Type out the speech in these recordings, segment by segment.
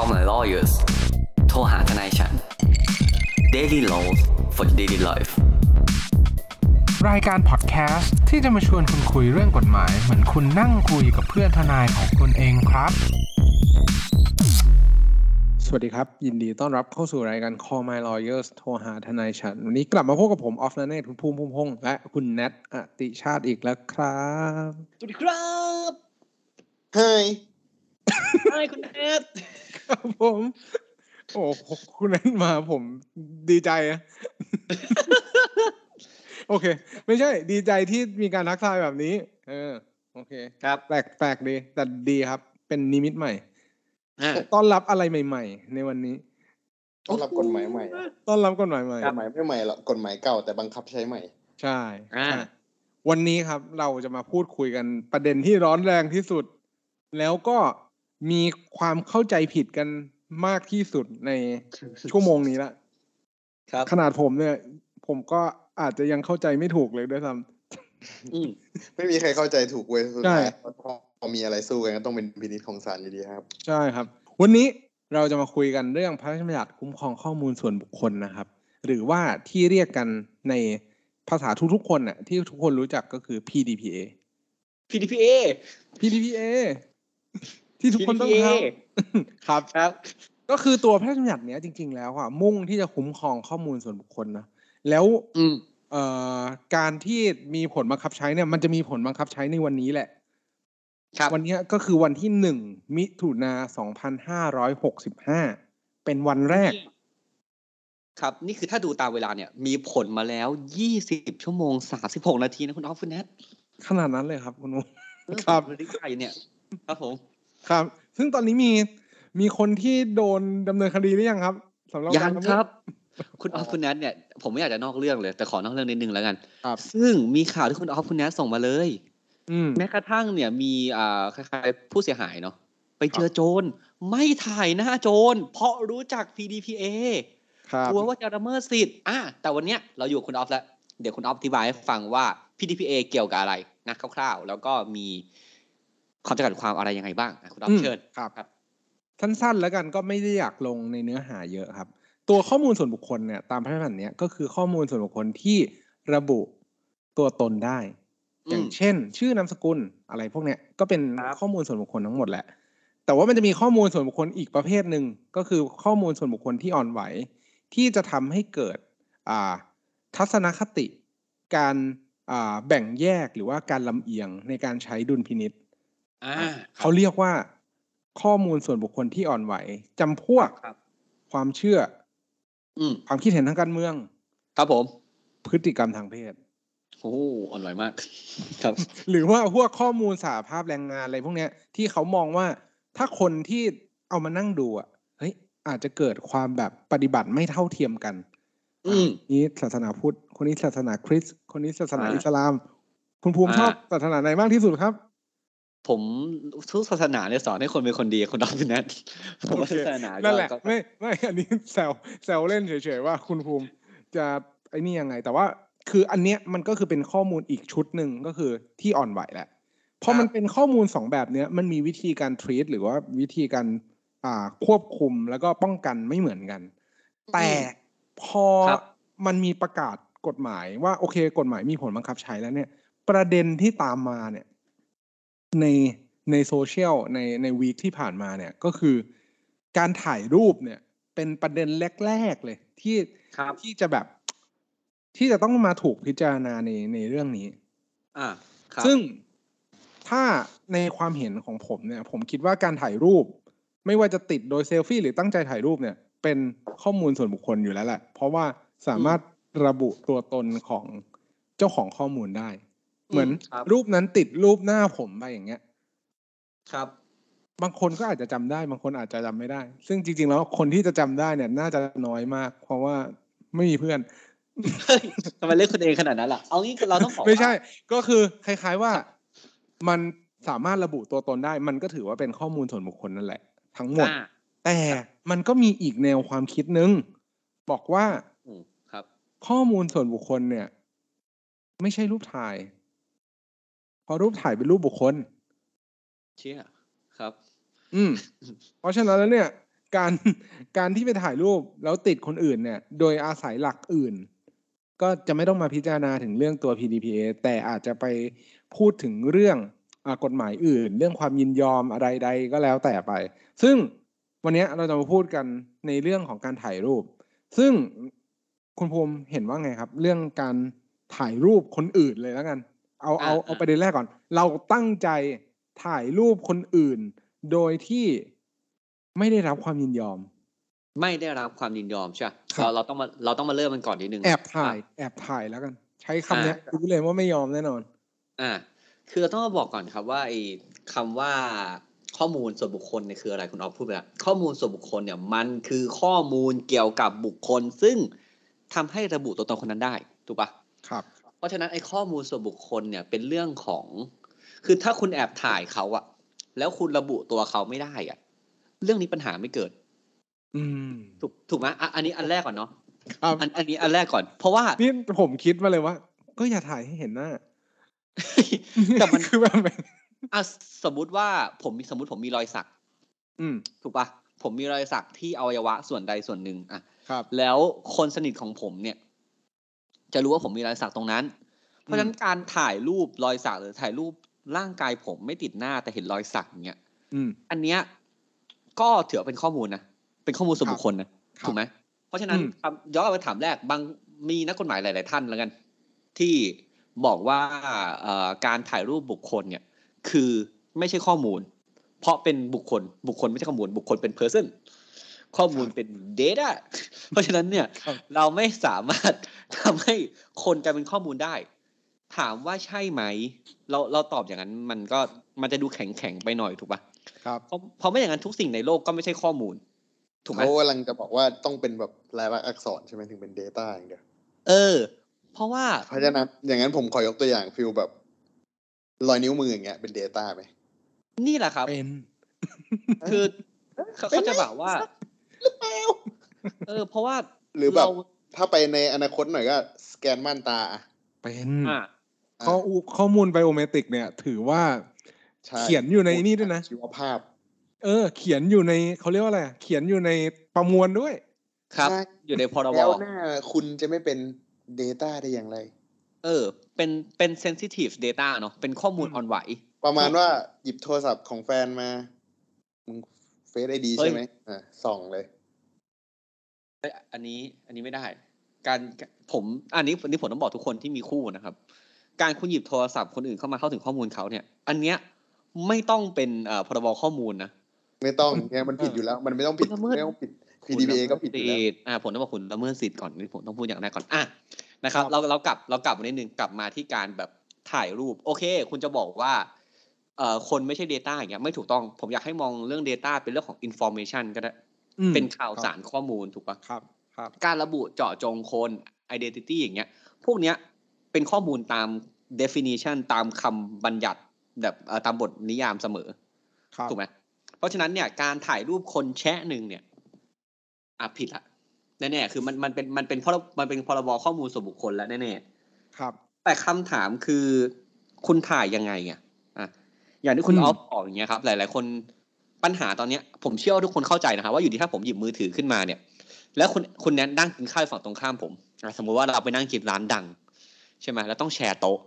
Call my lawyers โทรหาทนายฉัน Daily Laws for Daily Life รายการพอดแคสต์ที่จะมาชวนคุณคุยเรื่องกฎหมาย เหมือนคุณนั่งคุยกับเพื่อนทนายของคุณเองครับ สวัสดีครับ ยินดีต้อนรับเข้าสู่รายการ Call My Lawyers โทรหาทนายฉัน วันนี้กลับมาพบกับผมออฟนันเนตคุณภูมิภูมิพงษ์และคุณแนทอติชาติอีกแล้วครับสวัสดีครับ เฮ้ย ไอ้คุณแอด ครับผม โอ้คุณแนทมาผมดีใจอะโอเค ไม่ใช่ ดีใจที่มีการทักทายแบบนี้ เออ โอเค ครับแปลกแปลกดี แต่ดีครับ เป็นนิมิตใหม่อ่าต้อนรับอะไรใหม่ ๆ ในวันนี้ต้องรับกฎหมายใหม่ต้อนรับกฎหมายใหม่กฎหมายไม่ใหม่หรอกกฎหมายเก่าแต่บังคับใช้ใหม่ ใช่อ่าใช่วันนี้ครับ เราจะมาพูดคุยกันประเด็นที่ร้อนแรงที่สุด แล้วก็ มีความเข้าใจผิดกันมากที่สุดในชั่วโมงนี้ละครับ ขนาดผมเนี่ย ผมก็อาจจะยังเข้าใจไม่ถูกเลยด้วยซ้อืมไม่มีใครเข้าใจถูกเว้ยสุดใช่ท้ายพอมีอะไรสู้กันก็ต้องเป็นพินิจของศาลอยู่ดีครับำใช่ครับ วันนี้เราจะมาคุยกันเรื่องพระราชบัญญัติคุ้มครองข้อมูลส่วนบุคคลนะครับ หรือว่าที่เรียกกันในภาษาทุกๆคนน่ะที่ทุกคนรู้จักก็คือ PDPA PDPA PDPA ที่ทุกคนต้องท PDPA ำครับครับ ก็คือตัวพระราชบัญญัติเนี้ยจริง ๆ แล้วอะมุ่งที่จะคุ้มครองข้อมูลส่วนบุคคลนะแล้วอืมเอ่อการที่มีผลบังคับใช้เนี่ยมันจะมีผลบังคับใช้ในวันนี้แหละครับวันเนี้ยก็คือวันที่หนึ่งมิถุนาสองพันห้าร้อยหกสิบห้าเป็นวันแรก ครับ นี่คือถ้าดูตามเวลาเนี่ย มีผลมาแล้วยี่สิบชั่วโมงสามสิบหกนาทีนะคุณออฟคุณแอดขนาดนั้นเลยครับคุณนุครับเออผมได้เนี่ย ครับผม ครับ ซึ่งตอนนี้มีมีคนที่โดนดำเนินคดีหรือยังครับสำหรับยังกาะครับ คุณออฟคุณแอดเนี่ยผมไม่อยากจะนอกเรื่องเลย แต่ขอนอกเรื่องนิดนึงแล้วกันครับซึ่งมีข่าวที่คุณออฟคุณแอดส่งมาเลยอืมแม้กระทั่งเนี่ยมีอ่าคล้ายๆผู้เสียหายเนาะไปเจอโจรไม่ถ่ายหน้าโจรเพราะรู้จัก PDPA ครับกลัวว่าจะละเมิดสิทธิ์อะแต่วันเนี้ยเราอยู่กับคุณออฟแล้ว เดี๋ยวคุณออฟอธิบายให้ฟังว่า PDPA เกี่ยวกับอะไรนะคร่าวๆ แล้วก็มี ความจำกัดความอะไรยังไงบ้างอะคุณออฟอืมเชิญครับครับ สั้นๆแล้วกันก็ไม่ได้อยากลงในเนื้อหาเยอะครับ ตัวข้อมูลส่วนบุคคลเนี่ยตามพระราชบัญญัติเนี้ยก็คือข้อมูลส่วนบุคคลที่ระบุตัวตนได้อืมอย่างเช่น ชื่อนามสกุลอะไรพวกเนี้ยก็เป็นครับข้อมูลส่วนบุคคลทั้งหมดแหละ แต่ว่ามันจะมีข้อมูลส่วนบุคคลอีกประเภทหนึ่งก็คือข้อมูลส่วนบุคคลที่อ่อนไหว ที่จะทำให้เกิดอ่าทัศนคติ การอ่าแบ่งแยกหรือว่าการลำเอียงในการใช้ดุลพินิษอ่า เขาเรียกว่าข้อมูลส่วนบุคคลที่อ่อนไหวจำพวกครับความเชื่ออืมความคิดเห็นทางการเมือง ครับผม พฤติกรรมทางเพศโอ้อ่อนไหวมาก ครับ หรือว่าพวกข้อมูลสาภาพแรงงานอะไรพวกเนี้ย ที่เขามองว่าถ้าคนที่เอามานั่งดูอะเฮ้ยอาจจะเกิดความแบบปฏิบัติไม่เท่าเทียมกันอืมนี้ศาสนาพุทธ คนนี้ศาสนาคริสต์คนนี้ศาสนาอ่าอิสลาม คุณภูมิอ่าชอบศาสนาไหนมากที่สุดครับ ผมทุกศาสนาเนี่ยสอนให้คนเป็นคนดีคุณออฟคุณแอดผมว่าโอเคศาสนาก็นั่นแหละก็ไม่ไม่อันนี้แซวแซวเล่นเฉยๆว่าคุณภูมิจะไอ้นี่ยังไง แต่ว่าคืออันเนี้ยมันก็คือเป็นข้อมูลอีกชุดหนึ่งก็คือที่อ่อนไหวแหละพอมันเป็นข้อมูลสองแบบเนี้ยมันมีวิธีการ treat หรือว่าวิธีการอ่าควบคุมแล้วก็ป้องกันไม่เหมือนกัน แต่พอครับมันมีประกาศกฎหมายว่าโอเค กฎหมายมีผลบังคับใช้แล้วเนี่ย ประเด็นที่ตามมาเนี่ย ในในโซเชียลในในวีคที่ผ่านมาเนี่ยก็คือการถ่ายรูปเนี่ย เป็นประเด็นแรก ๆ เลย ที่ครับที่จะแบบ ที่จะต้องมาถูกพิจารณาในในเรื่องนี้ อ่าครับซึ่งถ้าในความเห็นของผมเนี่ย ผมคิดว่าการถ่ายรูป ไม่ว่าจะติดโดยเซลฟี่หรือตั้งใจถ่ายรูปเนี่ย เป็นข้อมูลส่วนบุคคลอยู่แล้วแหละ เพราะว่าสามารถระบุตัวตนของเจ้าของข้อมูลได้ เหมือนครับรูปนั้นติดรูปหน้าผมไปอย่างเงี้ย ครับ บางคนก็อาจจะจำได้ บางคนอาจจะจำไม่ได้ ซึ่งจริง ๆ แล้วคนที่จะจำได้เนี่ย น่าจะน้อยมาก เพราะว่าไม่มีเพื่อนเฮ้ยทำไมเล่นคนเองขนาดนั้นล่ะ เอางี้เราต้องบอกไม่ใช่ว่าก็คือคล้าย ๆว่ามันสามารถระบุตัวตนได้ มันก็ถือว่าเป็นข้อมูลส่วนบุคคลนั่นแหละ ทั้งหมดอ่าแต่มันก็มีอีกแนวความคิดนึง บอกว่าอืมครับ ข้อมูลส่วนบุคคลเนี่ย ไม่ใช่รูปถ่าย เพราะรูปถ่ายเป็นรูปบุคคล เชี่ยครับ อืม เพราะฉะนั้นแล้วเนี่ย การการที่ไปถ่ายรูปแล้วติดคนอื่นเนี่ย โดยอาศัยหลักอื่น ก็จะไม่ต้องมาพิจารณาถึงเรื่องตัว PDPA แต่อาจจะไปพูดถึงเรื่องอากฎหมายอื่น เรื่องความยินยอมอะไรใดก็แล้วแต่ไป ซึ่งวันนี้เราจะมาพูดกันในเรื่องของการถ่ายรูป ซึ่งคุณภูมิเห็นว่าไงครับ เรื่องการถ่ายรูปคนอื่นเลยแล้วกัน เอาเอาอ่าเอาประเด็นแรกก่อน เราตั้งใจถ่ายรูปคนอื่น โดยที่ไม่ได้รับความยินยอม ไม่ได้รับความยินยอมใช่ปะครับเราเราต้องมาเราต้องมาเริ่มมันก่อนนิดนึงแอบถ่ายอะแอบถ่ายแล้วกัน ใช้คำเนี้ยอ่ารู้เลยว่าไม่ยอมแน่นอน อ่า คือเราต้องมาบอกก่อนครับว่าไอ้คำว่าข้อมูลส่วนบุคคลเนี่ยคืออะไรคุณออฟพูดไปแล้วข้อมูลส่วนบุคคลเนี่ยมันคือข้อมูลเกี่ยวกับบุคคล ซึ่งทำให้ระบุตัวตนคนนั้นได้ถูกปะครับ เพราะฉะนั้นไอ้ข้อมูลส่วนบุคคลเนี่ยเป็นเรื่องของ คือถ้าคุณแอบถ่ายเขาอะแล้วคุณระบุตัวเขาไม่ได้อะเรื่องนี้ปัญหาไม่เกิด อืม ถูกถูกไหมอะอันนี้อันแรกก่อนเนาะครับอันอันนี้อันแรกก่อน เพราะว่านี่ผมคิดมาเลยว่า ก็อย่าถ่ายให้เห็นหน้าแต่มันคือแบบอะสมมุติว่าผมมีสมมติผมมีรอยสัก อืม ถูกปะผมมีรอยสักที่อวัยวะส่วนใดส่วนหนึ่งอะครับ แล้วคนสนิทของผมเนี่ย จะรู้ว่าผมมีรอยสักตรงนั้น เพราะฉะนั้นการถ่ายรูปรอยสักหรือถ่ายรูปร่างกายผมไม่ติดหน้าแต่เห็นรอยสักอย่างเงี้ยอืมอันเนี้ยก็ถือว่าเป็นข้อมูลนะเป็นข้อมูลส่วนบุคคลนะครับถูกไหมเพราะฉะนั้นอืมคำย้อนกลับไปถามแรกบางมีนักกฎหมายหลาย ๆ ท่านแล้วกัน ที่บอกว่าเอ่อการถ่ายรูปบุคคลเนี่ย คือไม่ใช่ข้อมูล เพราะเป็นบุคคลบุคคลไม่ใช่ข้อมูลบุคคลเป็น person ข้อมูลเป็น data เพราะฉะนั้นเนี่ยครับเราไม่สามารถทำให้คนกลายเป็นข้อมูลได้ ถามว่าใช่ไหม เราเราตอบอย่างนั้นมันก็มันจะดูแข็งแข็งๆไปหน่อยถูกปะครับเพราะเพราะไม่อย่างนั้นทุกสิ่งในโลกก็ไม่ใช่ข้อมูล ถูกไหมเขากำลังจะบอกว่าต้องเป็นแบบลายลักษณ์อักษรใช่ไหมถึงเป็น Data อย่างเดียวเออ เพราะว่าเพราะฉะนั้นอย่างนั้นผมขอยกตัวอย่างฟิลแบบรอยนิ้วมืออย่างเงี้ยเป็น Data ไหมนี่แหละครับเป็นคือเขาเขาจะบอกว่า เออ เพราะว่าหรือแบบเาถ้าไปในอนาคตหน่อยก็ สแกนม่านตาอะเป็นอะข้ออูข้อมูลไบโอเมตริกเนี่ย ถือว่าใช่เขียนอยู่ในนี่ด้วยนะชีวภาพ เออ เขียนอยู่ในเขาเรียกว่าอะไรเขียนอยู่ในประมวลด้วย ครับใช่อยู่ในพรบแล้วหน้าคุณจะไม่เป็น Data ได้อย่างไร เออ เป็นเป็น sensitive data เนาะเป็นข้อมูลอืมอ่อนไหว ประมาณว่าหยิบโทรศัพท์ของแฟนมามึง เฟซไอดีเฮ้ยใช่ไหมอ่าส่องเลยเอ้ยอันนี้อันนี้ไม่ได้ การผมอันนี้อันนี้ผมต้องบอกทุกคนที่มีคู่นะครับ การคุณหยิบโทรศัพท์คนอื่นเข้ามาเข้าถึงข้อมูลเขาเนี่ย อันเนี้ยไม่ต้องเป็นเอ่อพรบข้อมูลนะไม่ต้องเนี่ยมันผิดอยู่แล้ว มันไม่ต้องผิดคุณละเมิดไม่ต้องผิด PDPA ก็ผิดอยู่แล้วสิทธิ์อ่าผมต้องบอกคุณละเมิดสิทธิ์ก่อนนี่ผมต้องพูดอย่างแรกก่อนอะนะครับ เราเรากลับเรากลับมานิดนึงกลับมาที่การแบบถ่ายรูป โอเค คุณจะบอกว่าเอ่อ คนไม่ใช่ Data อย่างเงี้ยไม่ถูกต้อง ผมอยากให้มองเรื่อง Data เป็นเรื่องของ information ก็ได้อืมเป็นข่าวสารข้อมูลถูกปะครับ ครับ การระบุเจาะจงคน identity อย่างเงี้ย พวกเนี้ยเป็นข้อมูลตาม definition ตามคำบัญญัติแบบเอ่อตามบทนิยามเสมอครับถูกไหมเพราะฉะนั้นเนี่ยการถ่ายรูปคนแชะหนึ่งเนี่ยอะผิดละแน่ๆคือมันมันเป็นมันเป็นพรมันเป็นพรบข้อมูลส่วนบุคคลแล้วแน่ครับๆแต่คำถามคือคุณถ่ายยังไงอะ อะอย่างที่คุณอืมออฟบอกอย่างเงี้ยครับ หลาย ๆ คนปัญหาตอนเนี้ยผมเชื่อว่าทุกคนเข้าใจนะครับว่าอยู่ดีถ้าผมหยิบมือถือขึ้นมาเนี่ย แล้วคุณคุณแนทนั่งกินข้าวอยู่ฝั่งตรงข้ามผมอะสมมุติว่าเราไปนั่งกินร้านดัง ใช่ไหมแล้วต้องแชร์โต๊ะ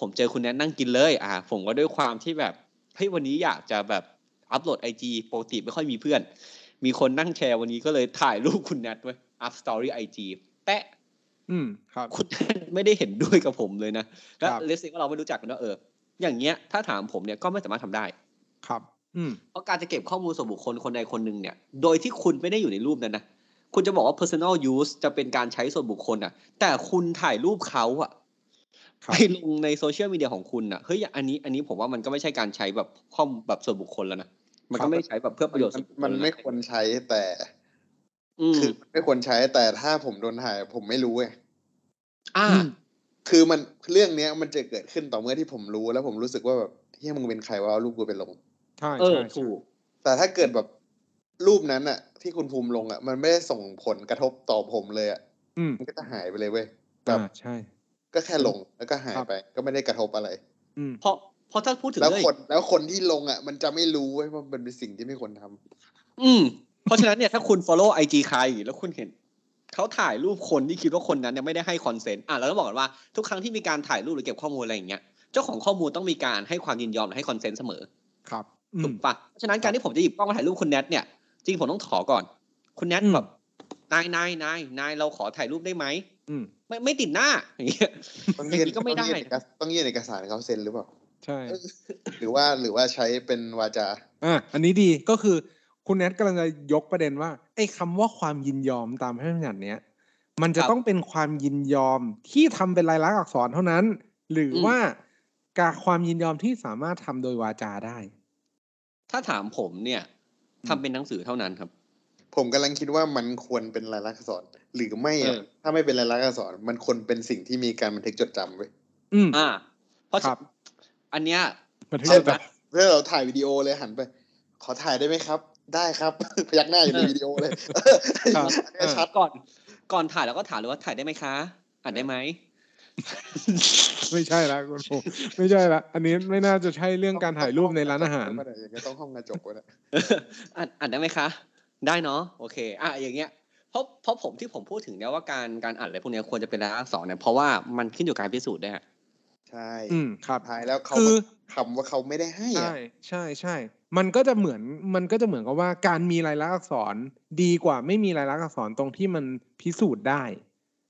ผมเจอคุณแนทนั่งกินเลย อ่า ผมก็ด้วยความที่แบบเฮ้ยวันนี้อยากจะแบบ upload IG ปกติไม่ค่อยมีเพื่อน มีคนนั่งแชร์วันนี้ก็เลยถ่ายรูปคุณแนทไว้อัพ story IG แตะอืมครับ คุณแนทไม่ได้เห็นด้วยกับผมเลยนะแล้วครับเลสซิว่าเราไม่รู้จักกันว่าเออ อย่างเงี้ย ถ้าถามผมเนี่ยก็ไม่สามารถทำได้ครับอืมเพราะการจะเก็บข้อมูลส่วนบุคคลคนใดคนหนึ่งเนี่ย โดยที่คุณไม่ได้อยู่ในรูปนั้นนะ คุณจะบอกว่า personal use จะเป็นการใช้ส่วนบุคคลอะ แต่คุณถ่ายรูปเขาอะครับไปลงในโซเชียลมีเดียของคุณอะ เฮ้ย อันนี้ อันนี้ผมว่ามันก็ไม่ใช่การใช้แบบข้อมแบบส่วนบุคคลแล้วนะ มันก็ไม่ได้ใช้แบบเพื่อประโยชน์ มัส่นวนบุคคลมันไม่แล้วะควรใช้แต่อืมคือไม่ควรใช้แต่ถ้าผมโดนถ่าย ผมไม่รู้ไงอ่าอืม คือมันเรื่องเนี้ยมันจะเกิดขึ้นต่อเมื่อที่ผมรู้แล้วผมรู้สึกว่าแบบเฮียมึงเป็นใครวะเอารูปกูไปลงใช่เออใช่ใช่ถูกแต่ถ้าเกิดแบบรูปนั้นอะที่คุณภูมิลงอะมันไม่ได้ส่งผลกระทบต่อผมเลยอะอืมมันก็จะหายไปเลยเว้ยแบอ่าบใช่ ก็แค่ลงแล้วก็หายครับไป ก็ไม่ได้กระทบอะไร อืมเพราะเพราะถ้าพูดถึงแล้วเรื่องคนแล้วคนที่ลงอะมันจะไม่รู้เว้ยว่ามันเป็นสิ่งที่ไม่ควรทำอืม เพราะฉะนั้นเนี่ยถ้าคุณ follow IG ใคร แล้วคุณเห็น เขาถ่ายรูปคนที่คิดว่าคนนั้นเนี่ยไม่ได้ให้คอนเซนต์อะเราต้องบอกกันว่าทุกครั้งที่มีการถ่ายรูปหรือเก็บข้อมูลอะไรอย่างเงี้ยเจ้าของข้อมูลต้องมีการให้ความยินยอมหรือให้คอนเซนต์เสมอครับอืถูมกปะเพราะฉะนั้นการที่ผมจะหยิบกล้องมาถ่ายรูปคุณแนทเนี่ยจริงผมต้องขอก่อน คุณแนทอืมแบบนายนายนายนายเราขอถ่ายรูปได้ไหมอืมไม่ไม่ติดหน้าอย่างเงี้ยต้องอย่างยื่นนี้ก็ไม่ได้ต้องยื่นเอกสต้องยื่นเอกสารให้เขาเซ็นหรือเปล่าใช่ หรือว่าหรือว่าใช้เป็นวาจาอะอันนี้ดีก็คือ คุณแนทกำลังจะยกประเด็นว่า ไอ้คำว่าความยินยอมตามพระราชบัญญัติเนี้ยมันจะครับต้องเป็นความยินยอมที่ทำเป็นลายลักษณ์อักษรเท่านั้น หรืออมว่าการความยินยอมที่สามารถทำโดยวาจาได้ ถ้าถามผมเนี่ยทำเป็นหนังสือเท่านั้นครับ ผมกำลังคิดว่ามันควรเป็นลายลักษณ์อักษร หรือไม่อะเออถ้าไม่เป็นลายลักษณ์อักษร มันควรเป็นสิ่งที่มีการบันทึกจดจำไว้ยอืมอ่า เพราะครับ อันเนี้ยมันถึงใช่จะไหมเพื่อเราถ่ายวิดีโอเลยหันไป ขอถ่ายได้ไหมครับ ได้ครับ พยักหน้าอยู่ในวิดีโอเลยครับอันนี้ชัดก่อน ก่อนถ่ายแล้วก็ถามเลยว่าถ่ายได้ไหมคะอ่านได้ไหมไม่ใช่ละคุณภูมิไม่ใช่ละอันนี้ไม่น่าจะใช่เรื่องการถ่ายรูปในร้านอาหารอย่างเงี้ยต้องห้องกระจกวะเนี่ยอ่านอ่านได้ไหมคะ ได้เนาะโอเค อะอย่างเงี้ยเพราะเพราะผมที่ผมพูดถึงเนี่ยว่าการการอ่านอะไรพวกเนี้ยควรจะเป็นรายลักษณ์อักษรเนี่ยเพราะว่ามันขึ้นอยู่กับการพิสูจน์ด้วยฮะใช่ อืมครับท้ายแล้วเขาคือคำว่าเขาไม่ได้ให้อะใช่ใช่ใช่ มันก็จะเหมือนมันก็จะเหมือนกับว่าการมีลายลักษณ์อักษรดีกว่าไม่มีลายลักษณ์อักษรตรงที่มันพิสูจน์ได้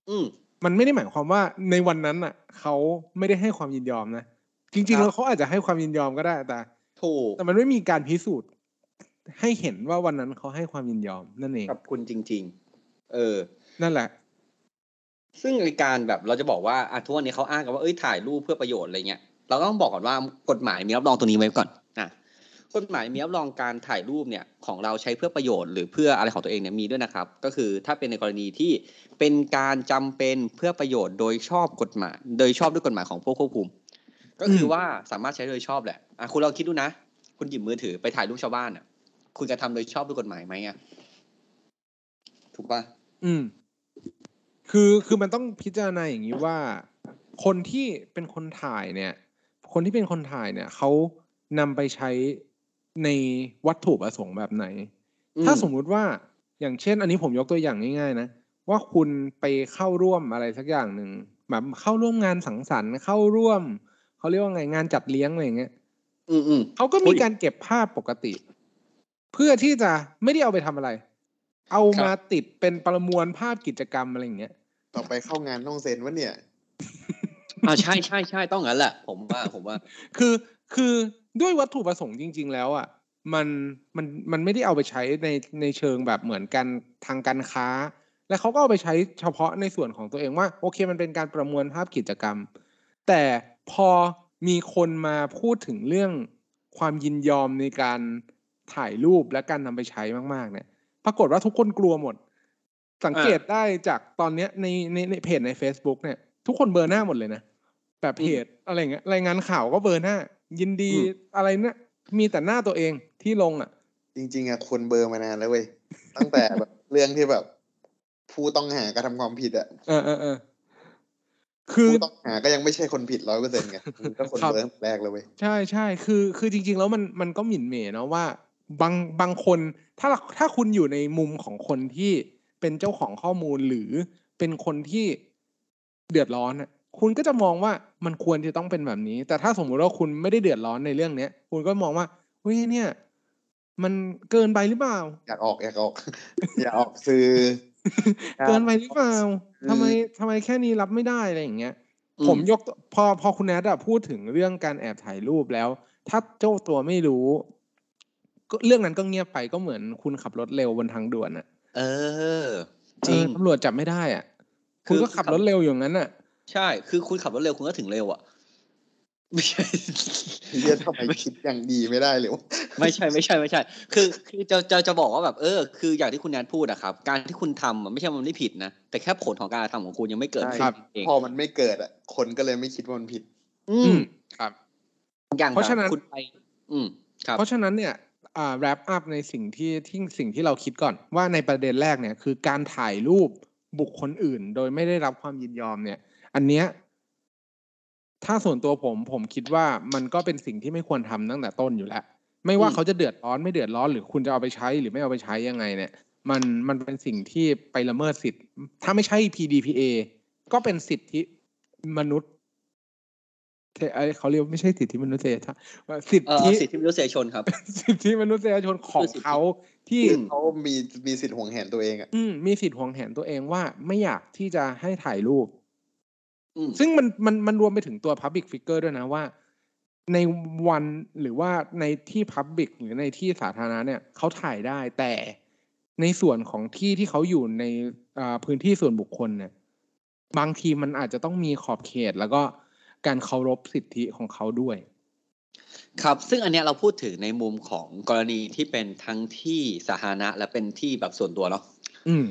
อืมมันไม่ได้หมายความว่าในวันนั้นน่ะเขาไม่ได้ให้ความยินยอมนะจริงคๆรับแล้วเขาอาจจะให้ความยินยอมก็ได้แต่ถูกแต่มันไม่มีการพิสูจน์ ให้เห็นว่าวันนั้นเขาให้ความยินยอมนั่นเองกับคุณจริง ๆ เออ นั่นแหละ ซึ่งในการแบบเราจะบอกว่าอะทุกวันนี้เขาอ้างกันว่าเอ้ยถ่ายรูปเพื่อประโยชน์อะไรเงี้ยเราก็ต้องบอกก่อนว่ากฎหมายมีรับรองตัวนี้ไว้ก่อนอะ กฎหมายมีรับรองการถ่ายรูปเนี่ยของเราใช้เพื่อประโยชน์หรือเพื่ออะไรของตัวเองเนี่ยมีด้วยนะครับ ก็คือถ้าเป็นในกรณีที่เป็นการจำเป็นเพื่อประโยชน์โดยชอบกฎหมาย โดยชอบด้วยกฎหมายของผู้ควบคุม ก็คือว่าสามารถใช้โดยชอบแหละอะคุณเราคิดดูนะ คุณหยิบมือถือไปถ่ายรูปชาวบ้านอะ คุณกระทำโดยชอบด้วยกฎหมายไหมอะถูกปะอืม คือคือมันต้องพิจารณาอย่างนี้ว่า คนที่เป็นคนถ่ายเนี่ย คนที่เป็นคนถ่ายเนี่ยเขานำไปใช้ ในวัตถุประสงค์แบบไหน ถ้าสมมุติว่าอย่างเช่น อันนี้ผมยกตัวอย่างง่ายๆนะว่าคุณไปเข้าร่วมอะไรสักอย่างหนึ่งแบบเข้าร่วมงานสังสรรค์เข้าร่วมเขาเรียกว่าไงงานจัดเลี้ยงอะไรอย่างเงี้ยอืมอืมเขาก็อุ้มียการเก็บภาพปกติ เพื่อที่จะไม่ได้เอาไปทำอะไร เอามาติดเป็นประมวลภาพกิจกรรมอะไรอย่างเงี้ย ต่อไปเข้างานต้องเซ็นวะเนี่ยอ่าใช่ใช่ใช่ต้องงั้นแหละ ผมว่าผมว่า คือคือ ด้วยวัตถุประสงค์จริง ๆ แล้วอะมันมันมันไม่ได้เอาไปใช้ในในเชิงแบบเหมือนกันทางการค้า และเขาก็เอาไปใช้เฉพาะในส่วนของตัวเองว่า โอเคมันเป็นการประมวลภาพกิจกรรม แต่พอมีคนมาพูดถึงเรื่องความยินยอมในการถ่ายรูปและการนำไปใช้มากๆ เนี่ย ปรากฏว่าทุกคนกลัวหมด สังเกตได้จากตอนเนี้ยในในในเพจใน Facebook เนี่ย ทุกคนเบอร์หน้าหมดเลยนะ แบบเพจอะไรเงี้ยรายงานข่าวก็เบอร์หน้า ยินดีอืมอะไรเนี่ยมีแต่หน้าตัวเองที่ลงอะ จริง ๆอะคนเบอร์มานานแล้วเว้ยตั้งแต่แบบเรื่องที่แบบ ผู้ต้องหากระทำความผิดอะเออเออเออคือผู้ต้องหาก็ยังไม่ใช่คนผิดร้อยเปอร์เซ็นต์ไงมันก็คนครับเบอร์ตั้งแต่แรกเลยเว้ยใช่ใช่คือคือจริง ๆ แล้วมันมันก็หมิ่นเหม่เนาะว่าบางบางคนถ้าถ้าคุณอยู่ในมุมของคนที่เป็นเจ้าของข้อมูลหรือเป็นคนที่เดือดร้อนอะ คุณก็จะมองว่ามันควรจะต้องเป็นแบบนี้ แต่ถ้าสมมุติว่าคุณไม่ได้เดือดร้อนในเรื่องเนี้ย คุณก็มองว่าเฮ้ยเนี่ย มันเกินไปหรือเปล่า อยากออกอยากออก อยากออกสื่อครับเกินไปหรือเปล่าอืมทำไมทำไมแค่นี้รับไม่ได้อะไรอย่างเงี้ยอืผมยกตัวพอพอคุณแอดอะพูดถึงเรื่องการแอบถ่ายรูปแล้ว ถ้าเจ้าตัวไม่รู้ก็เรื่องนั้นก็เงียบไปก็เหมือนคุณขับรถเร็วบนทางด่วนอะเออ จริงเออตำรวจจับไม่ได้อะคืคุณอก็ขับรถเร็วอย่างนั้นอะ ใช่ คือคุณขับรถเร็วคุณก็ถึงเร็วอะ ไม่ใช่เรียกทำไมคิดอย่างดีไม่ได้เลยวะไม่ใช่ไม่ใช่ไม่ใช่ คือคือจะจะจะบอกว่าแบบเออ คืออย่างที่คุณแนนพูดอะครับ การที่คุณทำอะไม่ใช่ว่ามันไม่ผิดนะ แต่แค่ผลของการกระทำของคุณยังไม่เกิดใช่ขึ้นเองพอมันไม่เกิดอะคนก็เลยไม่คิดว่ามันผิด อือืมมครับ อย่างเพราะฉะนั้นคุณไปอืมครับ เพราะฉะนั้นเนี่ยอ่า wrap up ในสิ่งที่ที่สิ่งที่เราคิดก่อน ว่าในประเด็นแรกเนี่ย คือการถ่ายรูปบุคคลอื่น โดยไม่ได้รับความยินยอมเนี่ย อันเนี้ยถ้าส่วนตัวผมผมคิดว่ามันก็เป็นสิ่งที่ไม่ควรทำตั้งแต่ต้นอยู่แล้ว ไม่ว่าอืมเขาจะเดือดร้อนไม่เดือดร้อนหรือคุณจะเอาไปใช้หรือไม่เอาไปใช้ยังไงเนี่ย มันมันเป็นสิ่งที่ไปละเมิดสิทธิ์ ถ้าไม่ใช่ PDPA ก็เป็นสิทธิมนุษย์เทเอ้ยเขาเรียกว่าไม่ใช่สิทธิมนุษยชาติว่าสิทเออธิสิทธิมนุษยชนครับ สิทธิมนุษยชนของเขาที่ที่เขามีมีสิทธิ์ห่วงแหนตัวเองอะอืมมีสิทธิ์ห่วงแหนตัวเองว่าไม่อยากที่จะให้ถ่ายรูปอืม ซึ่งมันมันมันรวมไปถึงตัว Public Figure ด้วยนะว่า ในวันหรือว่าในที่ Public หรือในที่สาธารณะเนี่ยเขาถ่ายได้แต่ในส่วนของที่ที่เขาอยู่ในอ่าพื้นที่ส่วนบุคคลเนี่ย บางทีมันอาจจะต้องมีขอบเขต แล้วก็การเคารพสิทธิของเขาด้วย ครับ ซึ่งอันเนี้ยเราพูดถึงในมุมของกรณีที่เป็นทั้งที่สาธารณะและเป็นที่แบบส่วนตัวเนาะอืม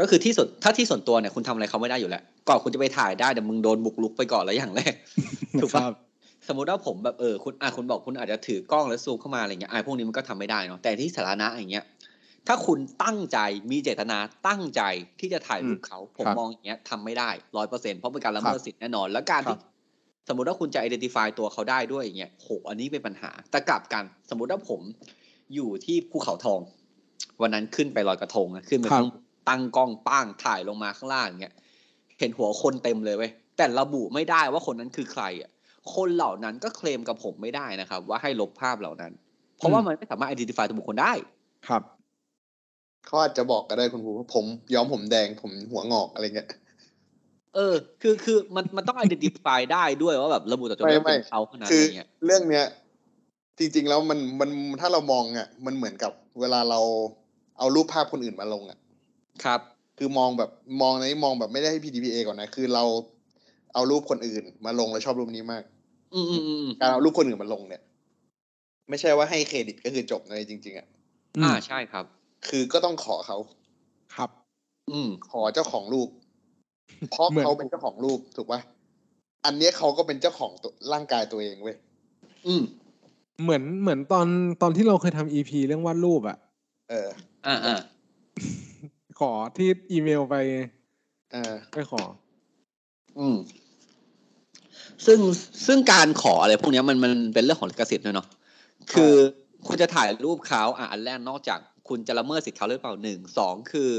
ก็คือที่ส่วนถ้าที่ส่วนตัวเนี่ยคุณทำอะไรเขาไม่ได้อยู่แล้วก่อนคุณจะไปถ่ายได้แต่มึงโดนบุกลุกไปก่อนแล้วอย่างแรกถูกคปะรับสมมติว่าผมแบบเออคุณอะคุณบอกคุณอาจจะถือกล้องแล้วซูมเข้ามาอะไรเงี้ยไอ้พวกนี้มันก็ทำไม่ได้เนาะแต่ที่สาธารณะอย่างเงี้ย ถ้าคุณตั้งใจมีเจตนาตั้งใจที่จะถ่ายรูปเขาผมครับมองอย่างเงี้ยทำไม่ได้ร้อยเปอร์เซ็นเพราะเป็นการละเมิครัดบสิทธิ์แน่นอน แล้วการครัที่บสมมติว่าคุณจะ identify ตัวเขาได้ด้วยอย่างเงี้ยโหอันนี้เป็นปัญหา แต่กลับกัน สมมติว่าผมอยู่ที่ภูเขาทอง วันนั้นขึ้นไปลอยกระทงนะขึ้นไปครับข้าง ตั้งกล้องป้างถ่ายลงมาข้างล่างอย่างเงี้ยเห็นหัวคนเต็มเลยเว้ยแต่ระบุไม่ได้ว่าคนนั้นคือใครอะคนเหล่านั้นก็เคลมกับผมไม่ได้นะครับ ว่าให้ลบภาพเหล่านั้น เพราะว่ามันไม่สามารถ identify ตัวบุคคลได้ ครับเขาอาจจะบอกก็ได้คุณครูว่าผมย้อมผมแดงผมหัวงอกอะไรเงี้ยเออ คือคือมันมันต้อง identify ได้ด้วยว่าแบบระบุตัวตนไม่ว่าไม่เป็นเขาขนาดคือไหนเงี้ยเรื่องเนี้ย จริง ๆ แล้วมันมันถ้าเรามองอะ มันเหมือนกับเวลาเราเอารูปภาพคนอื่นมาลงอะ ครับ คือมองแบบมองในนี้มองแบบไม่ได้ให้ PDPA ก่อนนะ คือเราเอารูปคนอื่นมาลงแล้วชอบรูปนี้มากอืมอืมอืมอืมการเอารูปคนอื่นมาลงเนี่ย ไม่ใช่ว่าให้เครดิตก็คือจบเลยจริง ๆอะอ่าใช่ครับ คือก็ต้องขอเขาครับ อืม ขอเจ้าของรูปเพราะเหมือนเขาเป็นเจ้าของรูปถูกปะอันเนี้ยเขาก็เป็นเจ้าของตัวร่างกายตัวเองเว้ยอืม เหมือนเหมือนตอนตอนที่เราเคยทำ EP เรื่องวาดรูปอะเออ อ่าอ่า ขอที่อีเมลไป เออไปขอ อืม ซึ่งซึ่งการขออะไรพวกเนี้ยมันมันเป็นเรื่องของลิขสิทธิ์ด้วยเนาะคือคุณจะถ่ายรูปเขาอะอันแรกนอกจากคุณจะละเมิดสิทธิ์เขาหรือเปล่าหนึ่งสองคือ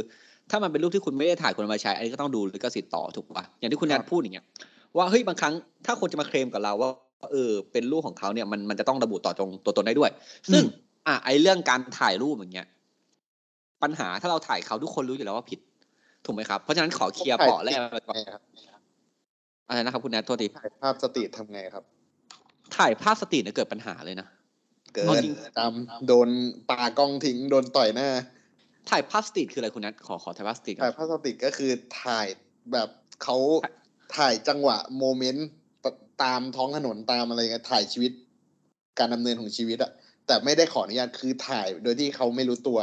ถ้ามันเป็นรูปที่คุณไม่ได้ถ่ายคุณเอามาใช้ อันนี้ก็ต้องดูลิขสิทธิ์ต่อถูกปะอย่างที่คุณแนทพูดอย่างเงี้ยว่าเฮ้ยบางครั้งถ้าคนจะมาเคลมกับเราว่าเออเป็นรูปของเขาเนี่ยมันมันจะต้องระบุต่อตรงตัวตนได้ด้วย ซึ่งอะไอเรื่องการถ่ายรูปอย่างเงี้ย ปัญหาถ้าเราถ่ายเขาทุกคนรู้อยู่แล้วว่าผิด ถูกไหมครับ เพราะฉะนั้นขอเคลียร์เปาะแรกไปก่อนไงครับอะไรนะครับ คุณแนทโทษทีถ่ายภาพสตรีททำไงครับ ถ่ายภาพสตรีทเนี่ยเกิดปัญหาเลยนะเกิเอานจริงตามโดนปากล้องทิ้งโดนต่อยหน้า ถ่ายภาพ street คืออะไรคุณแนทขอขอถ่ายภาพ street ก่อนถ่ายภาพ street ก็คือถ่ายแบบเขาถ่ายจังหวะ moment ตามท้องถนนตามอะไรเงี้ยถ่ายชีวิต การดำเนินของชีวิตอะแต่ไม่ได้ขออนุญาตคือถ่ายโดยที่เขาไม่รู้ตัว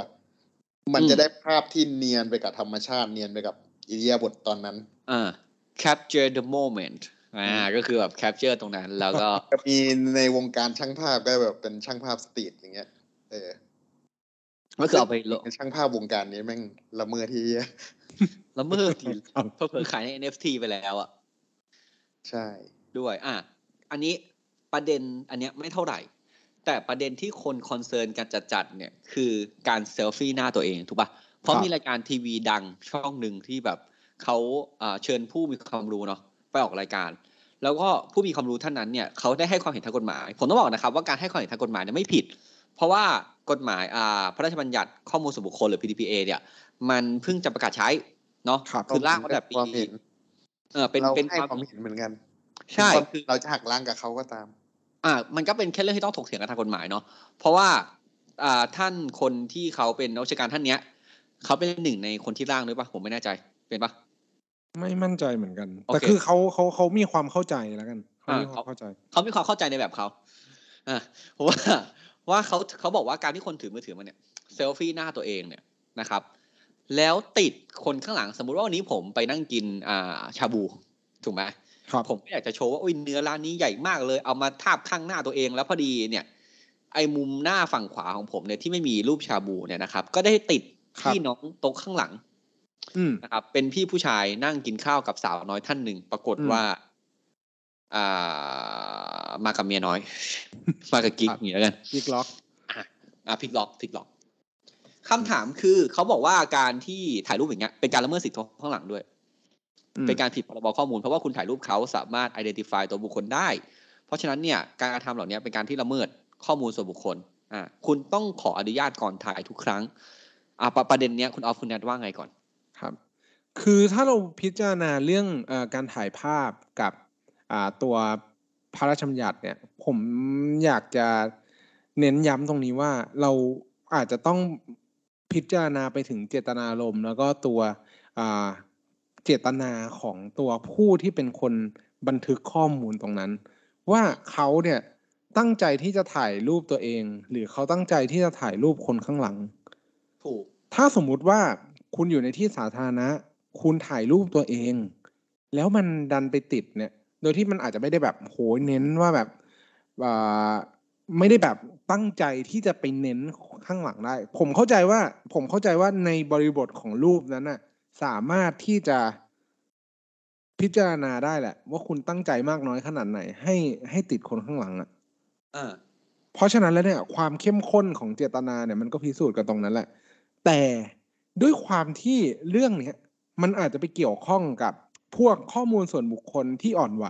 มันจะได้ภาพที่เนียนไปกับธรรมชาติเนียนไปกับอิริยาบถตอนนั้นอ่า capture the moment อ่าก็คือแบบ capture ตรงนั้น แล้วก็จะมีในวงการช่างภาพก็แบบเป็นช่างภาพ street อย่างเงี้ย เออก็คือเอาไปลงช่างภาพวงการนี้แม่งละเมิดที่เหี้ยละเมิดทีครับเพื่อขายใน NFT ไปแล้วอะ ใช่ด้วย อะ อันนี้ประเด็นอันเนี้ยไม่เท่าไหร่ แต่ประเด็นที่คน concern กันจัดๆเนี่ยคือการเซลฟี่หน้าตัวเองถูกปะเพราะครับมีรายการทีวีดังช่องหนึ่งที่แบบเขาอ่าเชิญผู้มีความรู้เนาะไปออกรายการ แล้วก็ผู้มีความรู้ท่านนั้นเนี่ยเขาได้ให้ความเห็นทางกฎหมาย ผมต้องบอกนะครับว่าการให้ความเห็นทางกฎหมายเนี่ยไม่ผิด เพราะว่ากฎหมายอ่าพระราชบัญญัติข้อมูลส่วนบุคคลหรือ PDPA เนี่ย มันเพิ่งจะประกาศใช้เนาะครับคือร่างมาแต่ปีความเห็นเออเป็นเราเป็นให้ความความเห็นเหมือนกัน ใช่ถึงว่าคือเราจะหักล้างกับเขาก็ตาม อ่ามันก็เป็นแค่เรื่องที่ต้องถกเถียงกันทางกฎหมายเนาะเพราะว่าอ่าท่านคนที่เขาเป็นนักวิชาการท่านเนี้ยเขาเป็นหนึ่งในคนที่ร่างด้วยปะผมไม่แน่ใจเป็นปะไม่มั่นใจเหมือนกันโอเคแต่คือเขาเขาเขามีความเข้าใจแล้วกันเขาอ่ามีความเข้าใจเขามีความเข้าใจในแบบเขาอ่าเพราะว่าว่าเขาเขาบอกว่าการที่คนถือมือถือมาเนี่ยเซลฟี่หน้าตัวเองเนี่ยนะครับ แล้วติดคนข้างหลังสมมุติว่าวันนี้ผมไปนั่งกินอ่าชาบูถูกไหมครับ ผมก็อยากจะโชว์ว่าอุ้ยเนื้อร้านนี้ใหญ่มากเลย เอามาทาบข้างหน้าตัวเองแล้วพอดีเนี่ย ไอ้มุมหน้าฝั่งขวาของผมเนี่ยที่ไม่มีรูปชาบูเนี่ยนะครับ ก็ได้ติดครับพี่น้องโต๊ะข้างหลังอืมนะครับเป็นพี่ผู้ชายนั่งกินข้าวกับสาวน้อยท่านหนึ่งปรากฏอืมว่า อ่า มากับเมียน้อย มากับกิ๊กครับอย่างนี้แล้วกันอีกล็อกอะอะพลิกล็อกพลิกล็อกคำถามคือเขาบอกว่าการที่ถ่ายรูปอย่างเงี้ยเป็นการละเมิดสิทธิ์ข้างหลังด้วยอืม เป็นการผิดพรบข้อมูล เพราะว่าคุณถ่ายรูปเขาสามารถ identify ตัวบุคคลได้ เพราะฉะนั้นเนี่ยการกระทำเหล่านี้เป็นการที่ละเมิดข้อมูลส่วนบุคคลอ่าคุณต้องขออนุญาตก่อนถ่ายทุกครั้งอ่าประประเด็นเนี้ยคุณออฟคุณแนทว่าไงก่อนครับ คือถ้าเราพิจารณาเรื่องเออการถ่ายภาพกับอ่าตัวพระราชบัญญัติเนี่ย ผมอยากจะเน้นย้ำตรงนี้ว่าเราอาจจะต้องพิจารณาไปถึงเจตนารมณ์แล้วก็ตัวอ่า เจตนาของตัวผู้ที่เป็นคนบันทึกข้อมูลตรงนั้น ว่าเขาเนี่ยตั้งใจที่จะถ่ายรูปตัวเอง หรือเขาตั้งใจที่จะถ่ายรูปคนข้างหลัง ถูก ถ้าสมมุติว่าคุณอยู่ในที่สาธารณะ คุณถ่ายรูปตัวเอง แล้วมันดันไปติดเนี่ย โดยที่มันอาจจะไม่ได้แบบโหเน้นว่าแบบอ่าไม่ได้แบบตั้งใจที่จะไปเน้นข้างหลังได้ ผมเข้าใจว่า ผมเข้าใจว่าในบริบทของรูปนั้นน่ะ สามารถที่จะพิจารณาได้แหละ ว่าคุณตั้งใจมากน้อยขนาดไหน ให้ให้ติดคนข้างหลังอะอ่าเพราะฉะนั้นแล้วเนี่ย ความเข้มข้นของเจตนาเนี่ยมันก็พิสูจน์กันตรงนั้นแหละ แต่ด้วยความที่เรื่องเนี้ยมันอาจจะไปเกี่ยวข้องกับพวกข้อมูลส่วนบุคคลที่อ่อนไหว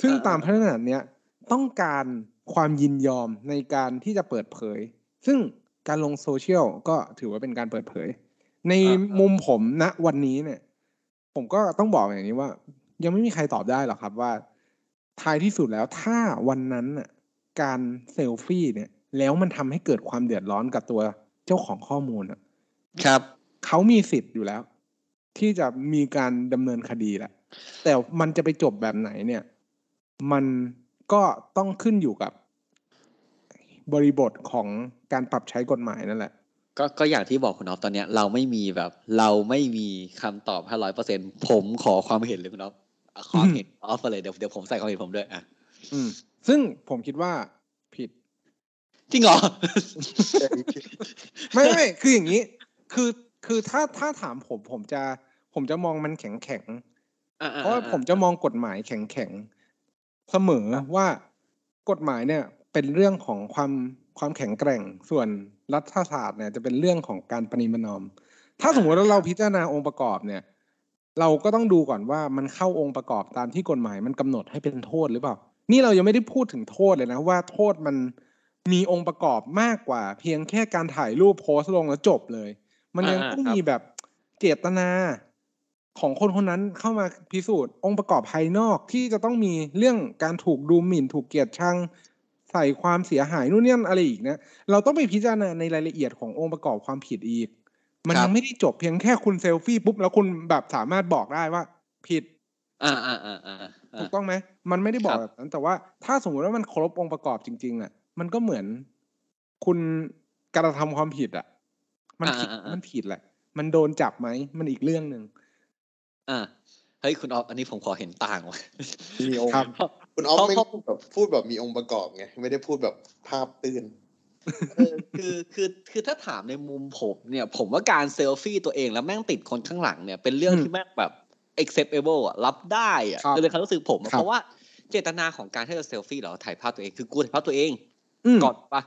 ซึ่งอ่าตามพระราชบัญญัติเนี้ยต้องการความยินยอมในการที่จะเปิดเผย ซึ่งการลงโซเชียลก็ถือว่าเป็นการเปิดเผย ในมุมผมณวันนี้เนี่ย ผมก็ต้องบอกอย่างนี้ว่า ยังไม่มีใครตอบได้หรอกครับว่าท้ายที่สุดแล้วถ้าวันนั้นน่ะการเซลฟี่เนี่ย แล้วมันทำให้เกิดความเดือดร้อนกับตัวเจ้าของข้อมูลอะ ครับเขามีสิทธิ์อยู่แล้ว ที่จะมีการดำเนินคดีแหละแต่มันจะไปจบแบบไหนเนี่ย มันก็ต้องขึ้นอยู่กับบริบทของการปรับใช้กฎหมายนั่นแหละ ก็ก็อย่างที่บอกคุณออฟตอนเนี้ยเราไม่มีแบบ เราไม่มีคำตอบให้ร้อยเปอร์เซ็นผมขอความเห็นเลยคุณออฟอะความเห็นออฟไปเลยเดี๋ยวเดี๋ยวผมใส่ความเห็นผมด้วยอะอืม ซึ่งผมคิดว่าผิดจริงเหรอไม่ไม่คืออย่างนี้ คือคือถ้าถ้าถามผมผมจะ ผมจะมองมันแข็งแข็งๆเพราะว่าผมจะมองกฎหมายแข็งแข็งๆเสมอว่ากฎหมายเนี่ย เป็นเรื่องของความความแข็งแกร่งส่วน รัฐศาสตร์เนี่ยจะเป็นเรื่องของการประนีประนอม ถ้าสมมติว่าเราพิจารณาองค์ประกอบเนี่ย เราก็ต้องดูก่อนว่ามันเข้าองค์ประกอบตามที่กฎหมายมันกำหนดให้เป็นโทษหรือเปล่า นี่เรายังไม่ได้พูดถึงโทษเลยนะว่าโทษมันมีองค์ประกอบมากกว่า เพียงแค่การถ่ายรูปโพสต์ลงแล้วจบเลย มันยังอ่าต้องครับมีแบบเจตนาของคนคนนั้นเข้ามาพิสูจน์องค์ประกอบภายนอกที่จะต้องมีเรื่องการถูกดูหมิ่นถูกเกลียดชัง ใส่ความเสียหายนู่นนี่อะไรอีกนะ เราต้องไปพิจารณาในรายละเอียดขององค์ประกอบความผิดอีก มันครับยังไม่ได้จบเพียงแค่คุณเซลฟี่ปุ๊บแล้วคุณแบบสามารถบอกได้ว่า ผิด อ่าอ่าอ่าอ่าถูกต้องไหมมันไม่ได้บอกครับแบบนั้นแต่ว่าถ้าสมมติว่ามันครบองค์ประกอบจริง ๆ อะ มันก็เหมือนคุณกระทำความผิดอะ มันผิดอ่าอ่าอ่ามัมันผิดแหละ มันโดนจับไหมมันอีกเรื่องหนึ่งอ่าเฮ้ยคุณออฟอันนี้ผมขอเห็นต่างว่ะมีองค์ครับ คุณออฟเพราะไม่เพราะพูดแบบพูดแบบมีองค์ประกอบไงไม่ได้พูดแบบภาพตื้นเออคือคือคือถ้าถามในมุมผมเนี่ย ผมว่าการเซลฟี่ตัวเองแล้วแม่งติดคนข้างหลังเนี่ยเป็นเรื่องอืมที่แม่งแบบ acceptable อะรับได้อะครับก็เลยความรู้สึกผมอะครับเพราะว่าเจตนาของการที่เราเซลฟี่เราถ่ายภาพตัวเองคือกูถ่ายภาพตัวเองอืมก่อนปะ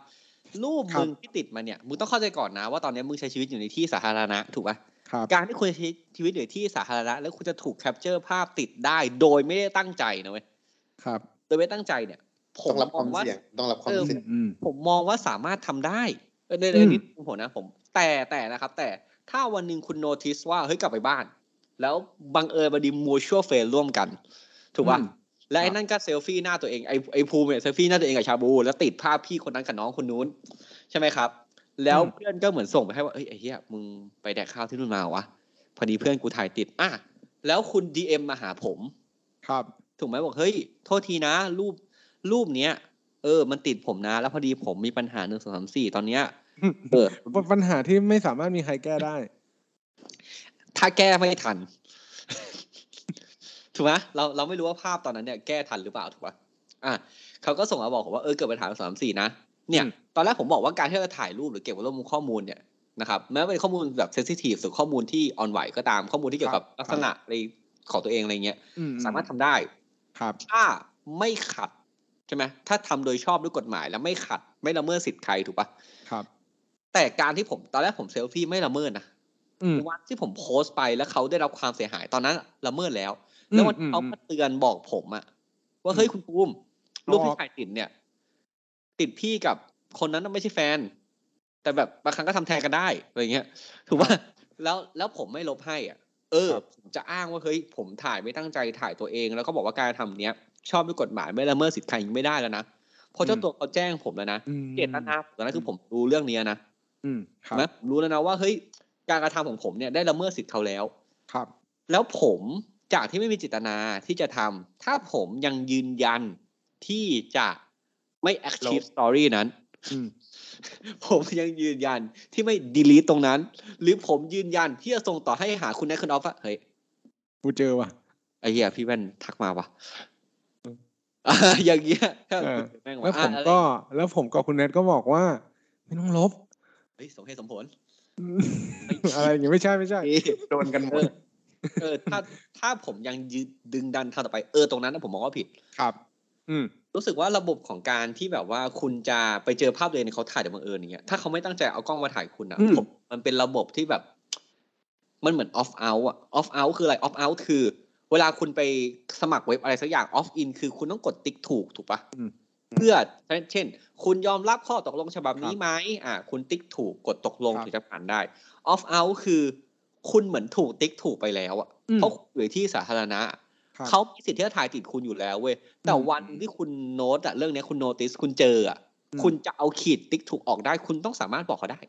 รูปครับมึงที่ติดมาเนี่ยมึงต้องเข้าใจก่อนนะ ว่าตอนนี้มึงใช้ชีวิตอยู่ในที่สาธารณะถูกปะครับการที่คุณใช้ชีวิตอยู่ในที่สาธารณะแล้วคุณจะถูกแคปเจอร์ภาพติดได้ โดยไม่ได้ตั้งใจนะเว้ย ครับโดยไม่ตั้งใจเนี่ยผต้มองรับมควาองมว่าเสี่ยงต้องรับความเออเสี่ยงอืมผมมองว่าสามารถทำได้เออในอืในมนี้ผมนะผม แต่แต่นะครับ แต่ถ้าวันหนึ่งคุณโนติสว่าเฮ้ยกลับไปบ้าน แล้วบังเอิญบัดีมูชัวเฟรร่วมกัน ถูกป่ะอืมและไอ้ครับนั่นก็เซลฟี่หน้าตัวเองไอ้ไอ้ภูมิเนี่ยเซลฟี่หน้าตัวเองกับชาบู แล้วติดภาพพี่คนนั้นกับน้องคนนู้น ใช่ไหมครับ แล้วอืมเพื่อนก็เหมือนส่งไปให้ว่าเอ้ยไอ้เหี้ยมึงไปแดกข้าวที่นู่นมาวะพอดีเพื่อนกูถ่ายติดอะแล้วคุณดีเอ็มมาหาผม ครับ ถูกไหมบอกเฮ้ยโทษทีนะรูปรูปเนี้ยเออ มันติดผมนะ แล้วพอดีผมมีปัญหาหนึ่งสองสามสี่ตอนเนี้ยเออปัญหาที่ไม่สามารถมีใครแก้ได้ ถ้าแก้ไม่ทัน ถูกไหมเราเราไม่รู้ว่าภาพตอนนั้นเนี่ยแก้ทันหรือเปล่าถูกปะอะเขาก็ส่งมาบอกผมว่าเออเกิดปัญหาสามสี่นะเนี่ยอืมตอนแรกผมบอกว่าการที่เราถ่ายรูปหรือเก็บข้อมูลข้อมูลเนี่ยนะครับแม้ว่าเป็นข้อมูลแบบเซนซิทีฟหรือข้อมูลที่อ่อนไหวก็ตามข้อมูลที่เกี่ยวกับลักษณะอะไรของตัวเองอะไรเงี้ยอืมสามารถทำได้ ครับถ้าไม่ขัดช่ไหมถ้าทำโดยชอบด้วยกฎหมายแล้วไม่ขัด ไม่ละเมิดสิทธิ์ใครถูกปะครับ แต่การที่ผมตอนแรกผมเซลฟี่ไม่ละเมิดนะอืมวันที่ผมโพสต์ไปแล้วเขาได้รับความเสียหายตอนนั้นละเมิดแล้ว แล้ววันอืมเขาอืมมาเตือนบอกผมอะว่าเฮ้ยคุณปุ้มเอารูปที่ออกถ่ายติดเนี่ย ติดพี่กับคนนั้นน่ะไม่ใช่แฟน แต่แบบบางครั้งก็ทำแทนกันได้อะไรเงี้ย ถูกว่าแล้วแล้วผมไม่ลบให้อะ เออครับผมจะอ้างว่าเฮ้ยผมถ่ายไม่ตั้งใจถ่ายตัวเอง แล้วก็บอกว่าการทำเนี้ย ชอบด้วยกฎหมายไม่ละเมิดสิทธิ์ใครยังไม่ได้แล้วนะเพราะเจ้าตัวเขาแจ้งผมแล้วนะอืมเจตนาตอนนั้นคือผมรู้เรื่องนี้นะอืมครับนะผมรู้แล้วนะว่าเฮ้ยการกระทำของผมเนี่ยได้ละเมิดสิทธิ์เขาแล้วครับ แล้วผมจากที่ไม่มีเจตนาที่จะทำถ้าผมยังยืนยันที่จะไม่ active story นั้นอืม ผมยังยืนยันที่ไม่ delete ตรงนั้น หรือผมยืนยันที่จะส่งต่อให้หาคุณแนทคุณออฟว่าเฮ้ยกูเจอว่ะไอ้เหี้ยพี่แว่นทักมาว่ะอ่าอย่างเงี้ยเออแม่งแล้วว่าผมอะก็ แล้วผมกับคุณเนทก็บอกว่า ไม่ต้องลบเฮ้ยสมเหตุสมผลอะไรอย่างเงี้ยไม่ใช่ไม่ใช่โดนกันหมเอดอเออ ถ้าถ้าผมยังยืนดึงดันทางต่อไปเออตรงนั้นนะผมมองว่าผิดครับ อืม รู้สึกว่าระบบของการที่แบบว่าคุณจะไปเจอภาพตัวเองในเขาถ่ายแต่บังเอิญอย่างเงี้ยถ้าเขาไม่ตั้งใจเอากล้องมาถ่ายคุณอะอืมผมมันเป็นระบบที่แบบ มันเหมือน off out อะ off out คืออะไร off out คือ เวลาคุณไปสมัครเว็บอะไรสักอย่าง off in คือคุณต้องกดติ๊กถูกถูกปะอืมเพื่อเช่น คุณยอมรับข้อตกลงฉบับนี้ไหมอ่า คุณติ๊กถูกกดตกลงครับถึงจะผ่านได้ off out คือ คุณเหมือนถูกติ๊กถูกไปแล้วอะอืมเพราะคุณอยู่ในที่สาธารณะครับ เขามีสิทธิ์ที่จะถ่ายติดคุณอยู่แล้วเว้ยแต่อืมวันที่คุณโน้ตอะเรื่องเนี้ยคุณโนติสคุณเจออะอืมคุณจะเอาขีดติ๊กถูกออกได้ คุณต้องสามารถบอกเขาได้